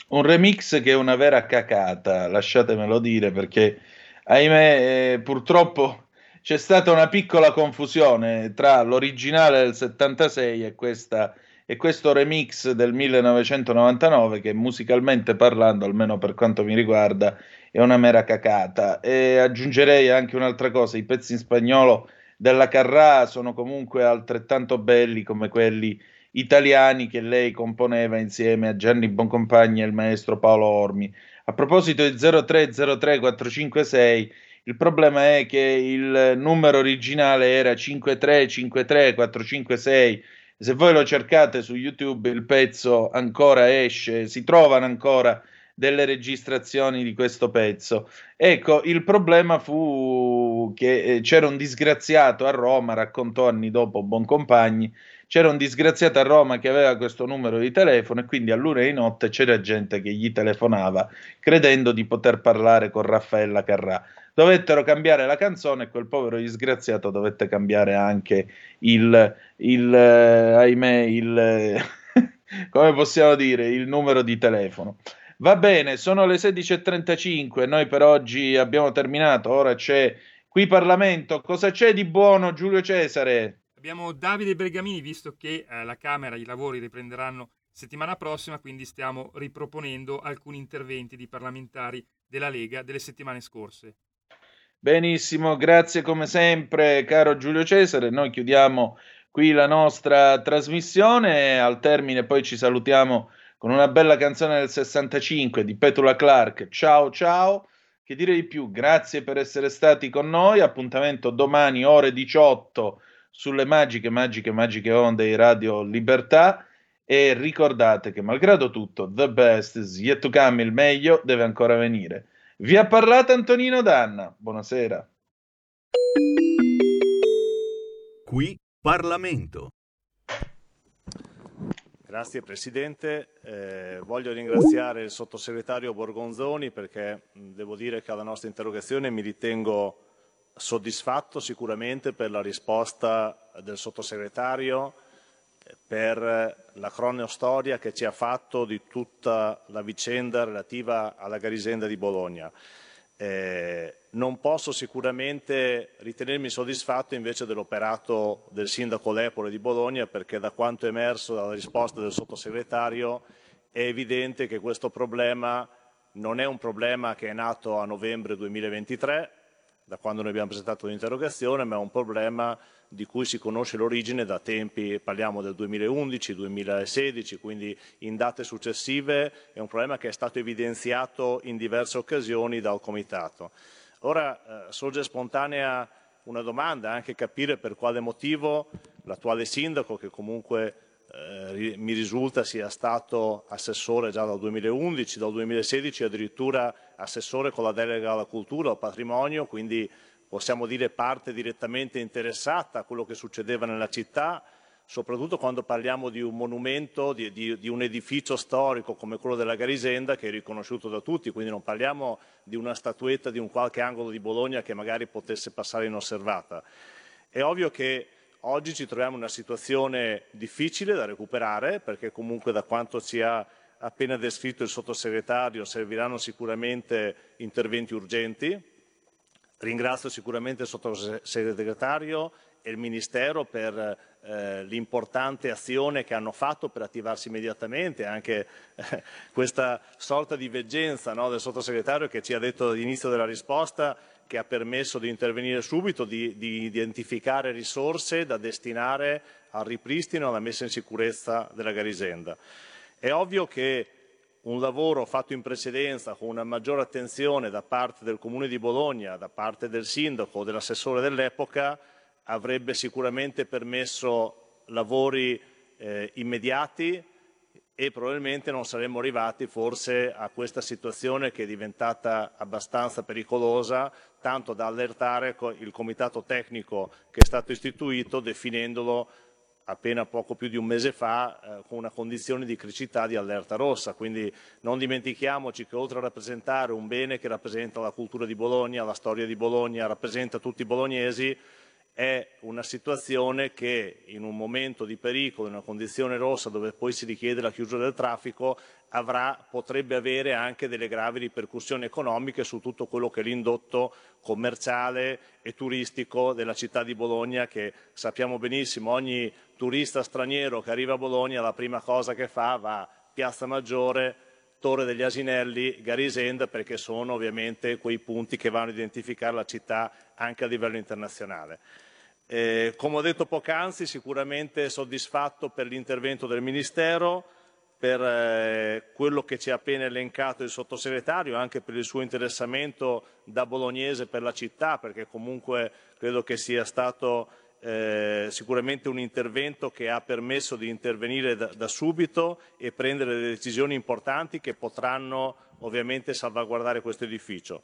Un remix che è una vera cacata, lasciatemelo dire, perché ahimè, eh, purtroppo c'è stata una piccola confusione tra l'originale del 76 e, questa, e questo remix del 1999 che musicalmente parlando, almeno per quanto mi riguarda, è una mera cacata. E aggiungerei anche un'altra cosa, i pezzi in spagnolo della Carrà sono comunque altrettanto belli come quelli italiani che lei componeva insieme a Gianni Boncompagni e il maestro Paolo Ormi. A proposito di 0303456, il problema è che il numero originale era 5353456. Se voi lo cercate su YouTube, il pezzo ancora esce, si trovano ancora delle registrazioni di questo pezzo. Ecco, il problema fu che eh, c'era un disgraziato a Roma, raccontò anni dopo Boncompagni, c'era un disgraziato a Roma che aveva questo numero di telefono e quindi all'una di notte c'era gente che gli telefonava credendo di poter parlare con Raffaella Carrà. Dovettero cambiare la canzone e quel povero disgraziato dovette cambiare anche il, il eh, ahimè, il, eh, come possiamo dire, il numero di telefono. Va bene, sono le 16.35, noi per oggi abbiamo terminato, ora c'è qui Parlamento, cosa c'è di buono Giulio Cesare? Abbiamo Davide Bergamini, visto che eh, la Camera i lavori riprenderanno settimana prossima, quindi stiamo riproponendo alcuni interventi di parlamentari della Lega delle settimane scorse. Benissimo, grazie come sempre caro Giulio Cesare, noi chiudiamo qui la nostra trasmissione, al termine poi ci salutiamo con una bella canzone del 65 di Petula Clark, ciao ciao, che dire di più, grazie per essere stati con noi, appuntamento domani ore 18 sulle magiche, magiche, magiche onde di Radio Libertà e ricordate che malgrado tutto, the best is yet to come, il meglio deve ancora venire. Vi ha parlato Antonino Danna, buonasera. Qui Parlamento. Grazie Presidente, Eh, voglio ringraziare il sottosegretario Borgonzoni perché devo dire che alla nostra interrogazione mi ritengo soddisfatto sicuramente per la risposta del sottosegretario, eh, per la cronostoria che ci ha fatto di tutta la vicenda relativa alla Garisenda di Bologna. Eh, non posso sicuramente ritenermi soddisfatto invece dell'operato del sindaco Lepore di Bologna perché da quanto è emerso dalla risposta del sottosegretario è evidente che questo problema non è un problema che è nato a novembre 2023, da quando noi abbiamo presentato l'interrogazione, ma è un problema di cui si conosce l'origine da tempi, parliamo del 2011, 2016, quindi in date successive, è un problema che è stato evidenziato in diverse occasioni dal Comitato. Ora eh, sorge spontanea una domanda, anche capire per quale motivo l'attuale sindaco, che comunque eh, mi risulta sia stato assessore già dal 2011, dal 2016 addirittura assessore con la delega alla cultura, al patrimonio, quindi possiamo dire parte direttamente interessata a quello che succedeva nella città, soprattutto quando parliamo di un monumento, di, di, di, un edificio storico come quello della Garisenda che è riconosciuto da tutti, quindi non parliamo di una statuetta di un qualche angolo di Bologna che magari potesse passare inosservata. È ovvio che oggi ci troviamo in una situazione difficile da recuperare perché comunque da quanto ci ha appena descritto il sottosegretario serviranno sicuramente interventi urgenti, Ringrazio sicuramente il sottosegretario e il Ministero per eh, l'importante azione che hanno fatto per attivarsi immediatamente, anche eh, questa sorta di veggenza no, del sottosegretario che ci ha detto all'inizio della risposta che ha permesso di intervenire subito, di, di identificare risorse da destinare al ripristino e alla messa in sicurezza della Garisenda. È ovvio che un lavoro fatto in precedenza con una maggiore attenzione da parte del Comune di Bologna, da parte del sindaco dell'assessore dell'epoca, avrebbe sicuramente permesso lavori eh, immediati e probabilmente non saremmo arrivati forse a questa situazione che è diventata abbastanza pericolosa, tanto da allertare il comitato tecnico che è stato istituito definendolo appena poco più di un mese fa eh, con una condizione di criticità di allerta rossa, quindi non dimentichiamoci che oltre a rappresentare un bene che rappresenta la cultura di Bologna, la storia di Bologna, rappresenta tutti i bolognesi, è una situazione che in un momento di pericolo, in una condizione rossa dove poi si richiede la chiusura del traffico, avrà, potrebbe avere anche delle gravi ripercussioni economiche su tutto quello che è l'indotto commerciale e turistico della città di Bologna che sappiamo benissimo ogni turista straniero che arriva a Bologna la prima cosa che fa va a Piazza Maggiore, Torre degli Asinelli, Garisenda perché sono ovviamente quei punti che vanno a identificare la città anche a livello internazionale. Eh, come ho detto poc'anzi, sicuramente soddisfatto per l'intervento del Ministero, per eh, quello che ci ha appena elencato il sottosegretario, anche per il suo interessamento da bolognese per la città, perché comunque credo che sia stato eh, sicuramente un intervento che ha permesso di intervenire da, da, subito e prendere decisioni importanti che potranno ovviamente salvaguardare questo edificio.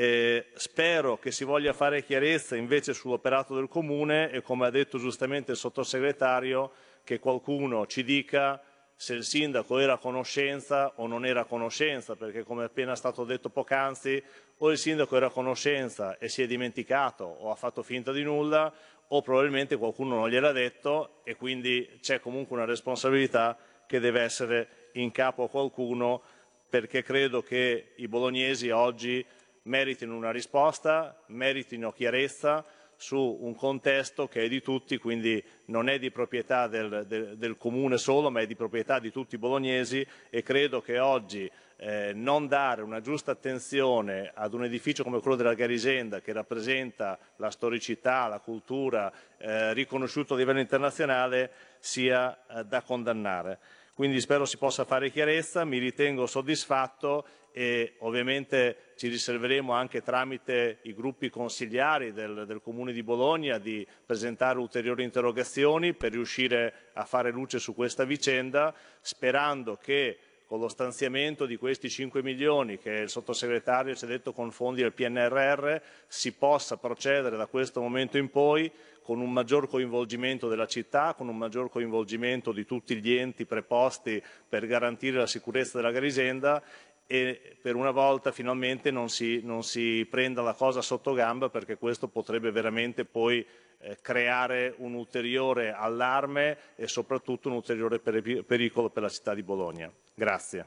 Eh, spero che si voglia fare chiarezza invece sull'operato del Comune e come ha detto giustamente il sottosegretario che qualcuno ci dica se il sindaco era a conoscenza o non era a conoscenza, perché come appena stato detto poc'anzi, o il sindaco era a conoscenza e si è dimenticato o ha fatto finta di nulla, o probabilmente qualcuno non gliel'ha detto e quindi c'è comunque una responsabilità che deve essere in capo a qualcuno, perché credo che i bolognesi oggi meritino una risposta, meritino chiarezza, su un contesto che è di tutti, quindi non è di proprietà del, del, del comune solo, ma è di proprietà di tutti i bolognesi e credo che oggi eh, non dare una giusta attenzione ad un edificio come quello della Garisenda che rappresenta la storicità, la cultura eh, riconosciuto a livello internazionale sia eh, da condannare. Quindi spero si possa fare chiarezza, mi ritengo soddisfatto e ovviamente ci riserveremo anche tramite i gruppi consigliari del, del, Comune di Bologna di presentare ulteriori interrogazioni per riuscire a fare luce su questa vicenda, sperando che con lo stanziamento di questi 5 milioni che il sottosegretario ci ha detto con fondi del PNRR si possa procedere da questo momento in poi con un maggior coinvolgimento della città, con un maggior coinvolgimento di tutti gli enti preposti per garantire la sicurezza della Garisenda e per una volta finalmente non si, non si prenda la cosa sotto gamba perché questo potrebbe veramente poi eh, creare un ulteriore allarme e soprattutto un ulteriore pericolo per la città di Bologna. Grazie.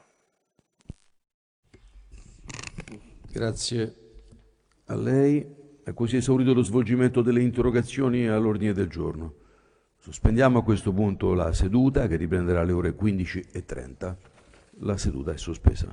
Grazie a lei. È così esaurito lo svolgimento delle interrogazioni all'ordine del giorno. Sospendiamo a questo punto la seduta che riprenderà alle ore 15.30. La seduta è sospesa.